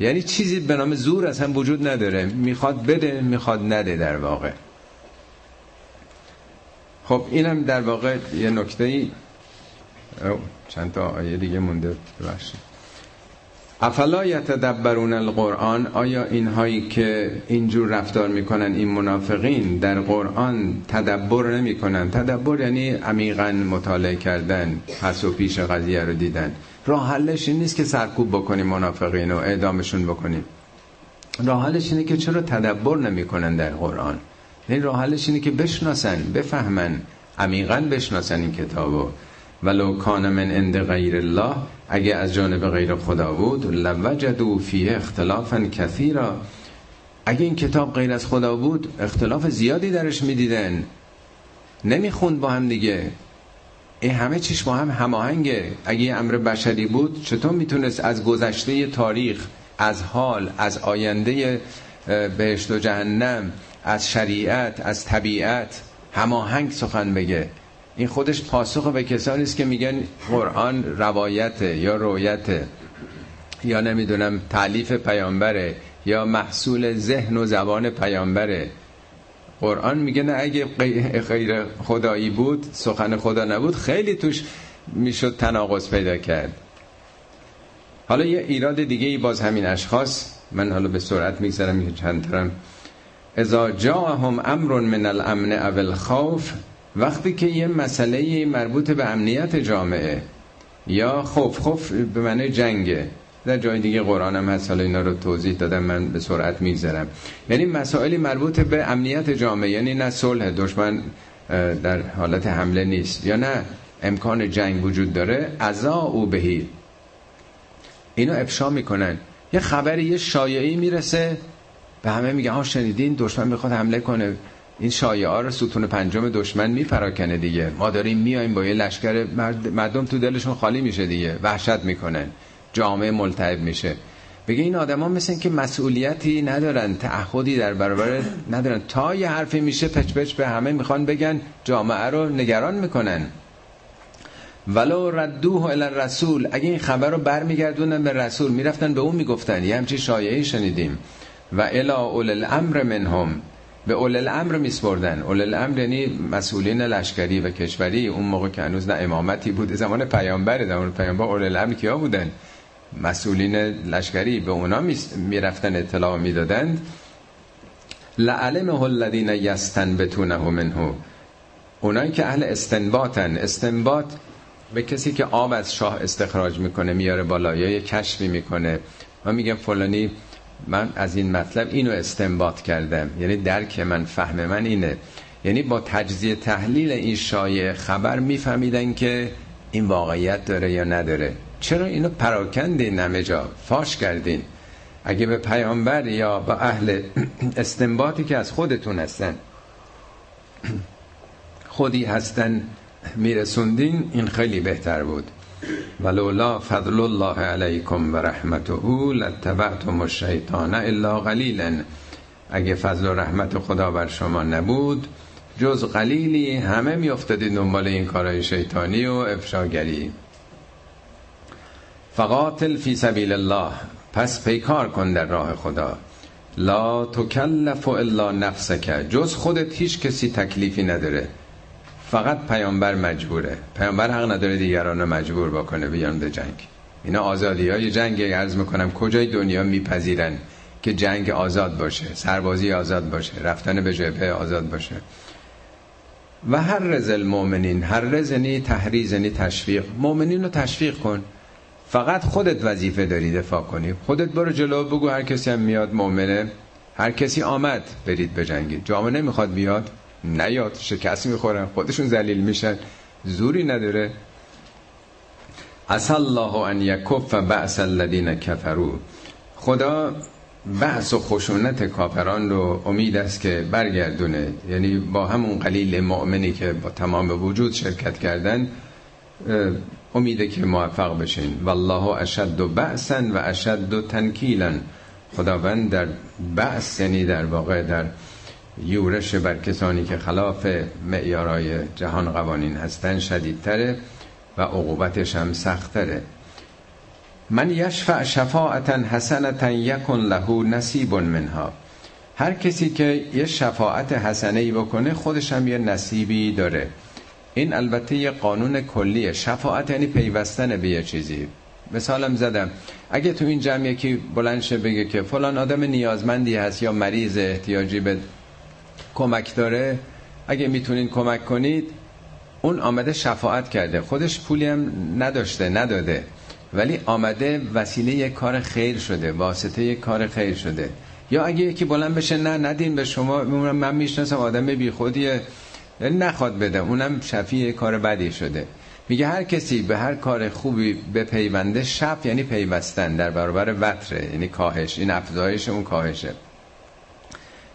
یعنی چیزی به نام زور اصلا وجود نداره. می‌خواد بده می‌خواد نده در واقع. خب اینم در واقع یه نکته ای چند تا آیه دیگه مونده. ببخشید. افلا یتدبرون القرآن؟ آیا اینهایی که اینجور رفتار می‌کنن این منافقین در قرآن تدبر نمی‌کنن؟ تدبر یعنی عمیقا مطالعه کردن پس و پیش قضیه رو دیدن. راه حلش این نیست که سرکوب بکنیم منافقین و اعدامشون بکنیم. راه حلش اینه که چرا تدبر نمی‌کنن در قرآن؟ این راه حلش اینه که بشناسن بفهمن عمیقا بشناسن این کتابو. ولو کان من عند غیر الله اگه از جانب غیر خدا بود لوجدوا فیه اختلافا کثیرا. اگه این کتاب غیر از خدا بود اختلاف زیادی درش می‌دیدن. نمی‌خوند با هم دیگه. این همه چیش با هم هماهنگه. اگه یه امر بشری بود چطور می‌تونست از گذشته تاریخ از حال از آینده بهشت و جهنم از شریعت از طبیعت هماهنگ سخن بگه؟ این خودش پاسخ به کسانی است که میگن قرآن روایت یا رویت یا نمی‌دونم تعلیف پیامبره یا محصول ذهن و زبان پیامبره. قرآن میگه نه اگه غیر خدایی بود سخن خدا نبود خیلی توش می‌شد تناقض پیدا کرد. حالا یه ایراد دیگه ای باز همین اشخاص من حالا به سرعت میگذرم چند ترم ازا جاهم امر من الامن او الخوف وقتی که یه مسئله مربوط به امنیت جامعه یا خوف خوف به معنی جنگه در جای دیگه قرآن هم هست حالا اینا رو توضیح دادم من به سرعت میگذرم. یعنی مسائلی مربوط به امنیت جامعه یعنی نه صلح دشمن در حالت حمله نیست یا نه امکان جنگ وجود داره ازا او بهی. اینو افشا می‌کنن. یه خبری یه شایعی می‌رسه به همه میگه ها شنیدین دشمن می‌خواد حمله کنه. این شایعه ها رو ستون پنجم دشمن میپراکنه دیگه. ما داریم میایم با یه لشکر مردم تو دلشون خالی میشه دیگه. وحشت می‌کنن. جامعه ملتهب میشه. بگه این آدما مثل که مسئولیتی ندارن تعهدی در برابر ندارن. تا یه حرفی میشه پچ پچ به همه می‌خوان بگن جامعه رو نگران می‌کنن. ولو ردوه الی رسول اگه این خبر رو برمیگردوندن به رسول می‌رفتن به اون می‌گفتن. یه همچی شایعی شنیدیم. و الی اول الامر منهم. به اول الامر میسپردن. اول الامر یعنی مسئولین لشکری و کشوری. اون موقع که هنوز نه امامتی بود. زمان پیامبر زمان پیامبر اول الامر کیا بودن؟ مسئولین لشکری. به اونا می‌رفتن اطلاع می‌دادند. لعلمه الذین یستنبتونه منه. اونایی که اهل استنباطن. استنباط به کسی که آب از شاه استخراج می‌کنه میاره بالا یا یه کشفی می‌کنه. و میگم فلانی من از این مطلب اینو استنباط کردم. یعنی درک من فهم من اینه. یعنی با تجزیه تحلیل این شایع خبر میفهمیدن که این واقعیت داره یا نداره. چرا اینو پراکندین همه جا؟ فاش کردین. اگه به پیامبر یا به اهل استنباطی که از خودتون هستن خودی هستن میرسوندین این خیلی بهتر بود. ولولا فضل الله علیکم و رحمته لتبعتم الشیطان الا قلیلا. اگه فضل و رحمت خدا بر شما نبود جز قلیلی همه میافتادید دنبال این کارهای شیطانی و افشاگری. فقاتل فی سبیل الله پس پیکار کن در راه خدا. لا تکلف الا نفسک جز خودت هیچ کسی تکلیفی نداره. فقط پیامبر مجبوره. پیامبر حق نداره دیگران رو مجبور بکنه بیان به جنگ. اینا آزادی های جنگ عرض می‌کنم کجای دنیا میپذیرن که جنگ آزاد باشه سربازی آزاد باشه رفتن به جبهه آزاد باشه؟ و هر رز المؤمنین هر رزنی تحریزنی تشویق. مؤمنین رو تشویق کن. فقط خودت وظیفه داری دفاع کنی. خودت برو جلو بگو هر کسی هم میاد مؤمنه. هر کسی آمد برید بجنگید جامعه نمی‌خواد بیاد. نیاد شکست می‌خورن خودشون ذلیل میشن زوری نداره. اصل الله ان یکف بعث الذین کفروا. خدا بعث و خشونت کافران رو امید است که برگردونه. یعنی با همون قلیل مؤمنی که با تمام وجود شرکت کردن امیده که موفق بشین. والله اشد و بعثا و اشد و تنکیلا. خداوند در بعث یعنی در واقع در یورش بر کسانی که خلاف معیارای جهان قوانین هستن شدیدتره و عقوبتش هم سختره. من یشفع شفاعتا حسنتا یکن له نصیب منها. هر کسی که یه شفاعت حسنه ای بکنه خودش هم یه نصیبی داره. این البته یه قانون کلیه. شفاعت یعنی پیوستن به یه چیزی. مثالم زدم. اگه تو این جمع یکی بلند شه بگه که فلان آدم نیازمندی هست یا مریض احتیاجی به کمک داره اگه می‌تونین کمک کنید اون آمده شفاعت کرده. خودش پولی هم نداشته نداده. ولی آمده وسیله یک کار خیر شده واسطه یک کار خیر شده. یا اگه یکی بلند بشه نه ندین به شما من می‌شناسم آدم بی خودیه نخواد بده اونم شفیع کار بدی شده. میگه هر کسی به هر کار خوبی به پیونده شف یعنی پیوستن در برابر وطره یعنی کاهش. این افزایش اون کاهشه.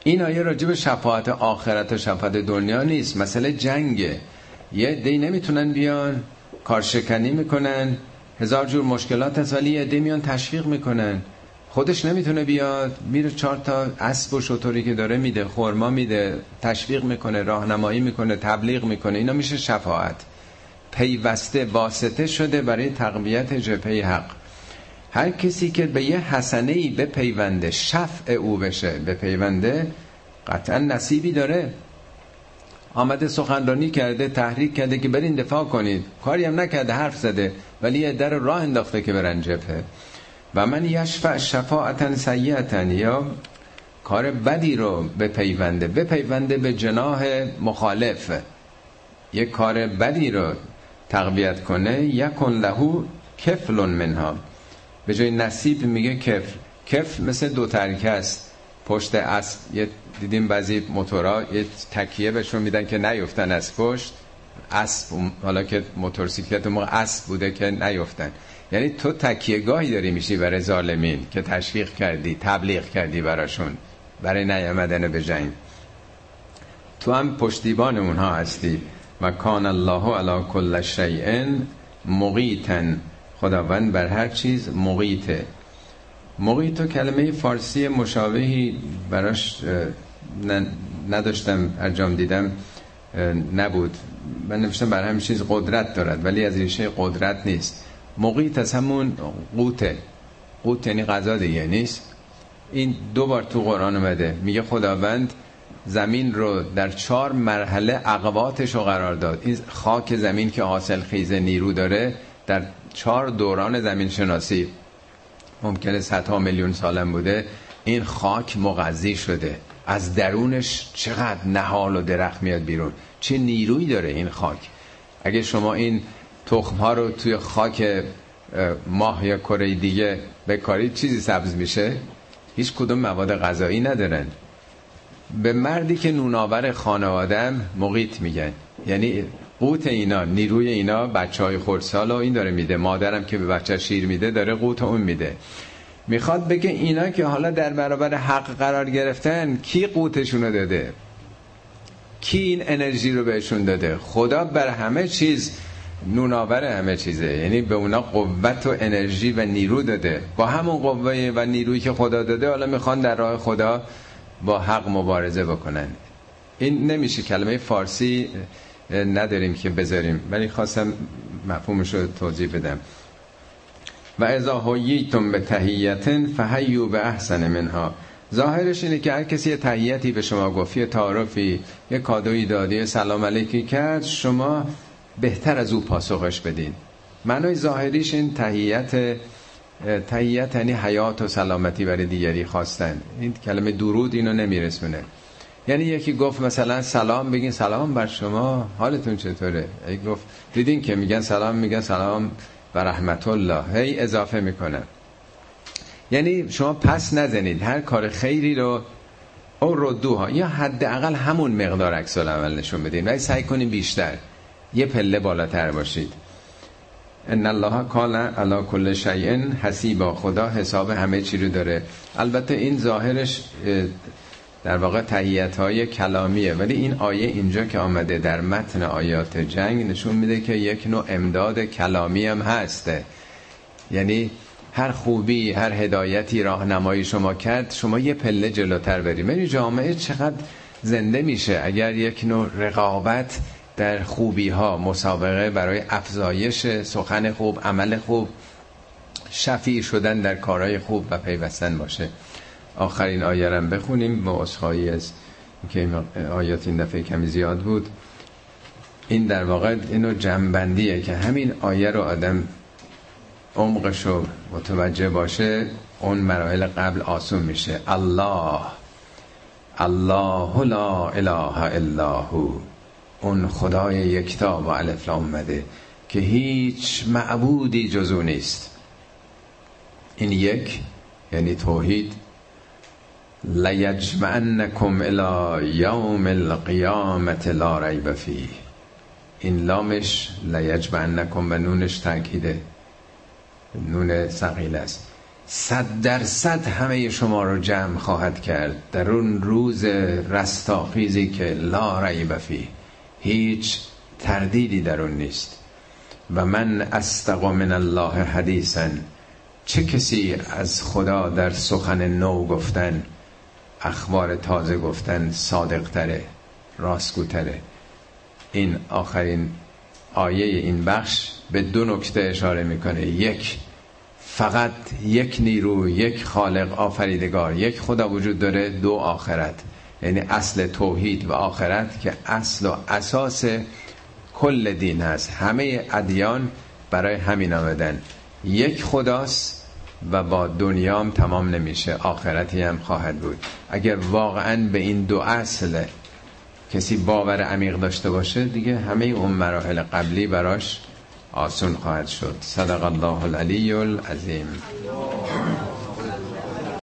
این آیه راجب شفاعت آخرت و شفاعت دنیا نیست. مسئله جنگه. یه دی نمی‌تونن بیان کارشکنی می‌کنن هزار جور مشکلات هست ولی یه میان تشویق می‌کنن. خودش نمی‌تونه بیاد میره چهار تا اسب و شطوری که داره میده خورما میده تشویق می‌کنه راهنمایی می‌کنه تبلیغ می‌کنه. اینا میشه شفاعت. پیوسته واسطه شده برای تقویت جبهه حق. هر کسی که به یه حسنه ای به پیونده شفع او بشه به پیونده قطعا نصیبی داره. آمده سخنرانی کرده تحریک کرده که برین دفاع کنید. کاری هم نکرده حرف زده ولی یه در راه انداخته که برن جبهه. و من یشفع شفاعتا سیعتا یا کار بدی رو به پیونده به پیونده به جناه مخالف. یک کار بدی رو تقویت کنه. یکن لهو کفل منها. به جای نصیب میگه کفل کفل مثل دو ترکه است. پشت اسب یه دیدیم بعضی موتورا یه تکیه بهشون میدن که نیفتن از پشت. اسب حالا که موتورسیکلت موقع اسب بوده که نیفتن. یعنی تو تکیه گاهی داری میشی برای ظالمین که تشویق کردی تبلیغ کردی براشون برای نیامدن به جنگ. تو هم پشتیبان اونها هستی. و کان الله علی کل شیء مقیتن خداوند بر هر چیز مقیته مقیت و کلمه فارسی مشابهی براش نداشتم ارجام دیدم نبود. من نوشتم بر همین چیز قدرت دارد ولی از ریشه قدرت نیست. مقیت از همون قوته. قوت یعنی غذا دیگه نیست. این دو بار تو قرآن اومده. میگه خداوند زمین رو در چهار مرحله عقباتش رو قرار داد. این خاک زمین که حاصل خیز نیرو داره در چهار دوران زمین شناسی ممکنه صدها میلیون سالم بوده. این خاک مغذی شده. از درونش چقدر نهال و درخت میاد بیرون. چه نیرویی داره این خاک؟ اگه شما این تخم ها رو توی خاک ماه یا کره دیگه بکارید چیزی سبز میشه؟ هیچ کدوم مواد غذایی ندارن. به مردی که نوناور خانوادم مقیت میگن. یعنی قوت اینا نیروی اینا بچه های خورسال و این داره میده مادرم که به بچه شیر میده داره قوت اون میده. می‌خواد بگه اینا که حالا در برابر حق قرار گرفتن کی قوتشونو داده؟ کی این انرژی رو بهشون داده؟ خدا بر همه چیز نوناور همه چیزه. یعنی به اونا قوت و انرژی و نیرو داده. با همون قوه و نیرویی که خدا داده حالا می‌خوان در راه خدا با حق مبارزه بکنن. این نمیشه کلمه فارسی نداریم که بذاریم. ولی خواستم مفهومش رو توضیح بدم. و ازا حییتم به تهیتن فهیو به احسن منها. ظاهرش اینه که هر کسی یه تحییتی به شما گفت یه تعارفی یه کادویی دادی سلام علیکی کرد شما بهتر از او پاسخش بدین. معنای ظاهریش این تحییت تحییت یعنی حیات و سلامتی برای دیگری خواستن. این کلمه درود اینو نمیرسونه. یعنی یکی گفت مثلا سلام بگین سلام بر شما حالتون چطوره؟ ای گفت دیدین که میگن سلام میگن سلام و رحمت الله. هی اضافه می‌کنن یعنی شما پس نزنید. هر کار خیری رو او ردوها یا حداقل همون مقدار عکس العمل نشون بدین. ولی سعی کنین بیشتر. یه پله بالاتر باشید. ان الله کان علی کل شیء حسیبا. خدا حساب همه چی رو داره. البته این ظاهرش در واقع تحییت های کلامیه. ولی این آیه اینجا که آمده در متن آیات جنگ نشون میده که یک نوع امداد کلامی هم هسته. یعنی هر خوبی هر هدایتی راهنمایی شما کرد شما یه پله جلوتر بریم. یعنی جامعه چقدر زنده میشه اگر یک نوع رقابت در خوبی ها مسابقه برای افزایش سخن خوب عمل خوب شفیع شدن در کارهای خوب و پیوستن باشه. آخرین آیه رم بخونیم. با از که آیات این دفعه کمی زیاد بود. این در واقع اینو جنبندیه که همین آیه رو آدم عمقش رو متوجه باشه اون مراحل قبل آسون میشه. الله. الله لا اله الا هو. اون خدای یکتا با الف اومده که هیچ معبودی جزو نیست. این یک یعنی توحید لیجمعنکم الى یوم القیامت لا ریب فیه. این لامش لیجمعنکم و نونش تاکیده نون سقیل است. صد درصد همه شما رو جمع خواهد کرد در اون روز رستاخیزی که لا ریب فیه. هیچ تردیدی در اون نیست. و من استقا من الله حدیثا. چه کسی از خدا در سخن نو گفتن اخبار تازه گفتن صادق تره راستگوتره. این آخرین آیه این بخش به دو نکته اشاره می‌کنه. یک فقط یک نیرو یک خالق آفریدگار یک خدا وجود داره دو آخرت. یعنی اصل توحید و آخرت که اصل و اساس کل دین هست. همه ادیان برای همین آمدن. یک خداست و با دنیام تمام نمیشه. آخرتی هم خواهد بود. اگر واقعا به این دو اصل کسی باور عمیق داشته باشه دیگه همه اون مراحل قبلی براش آسون خواهد شد. صدق الله العلی العظیم.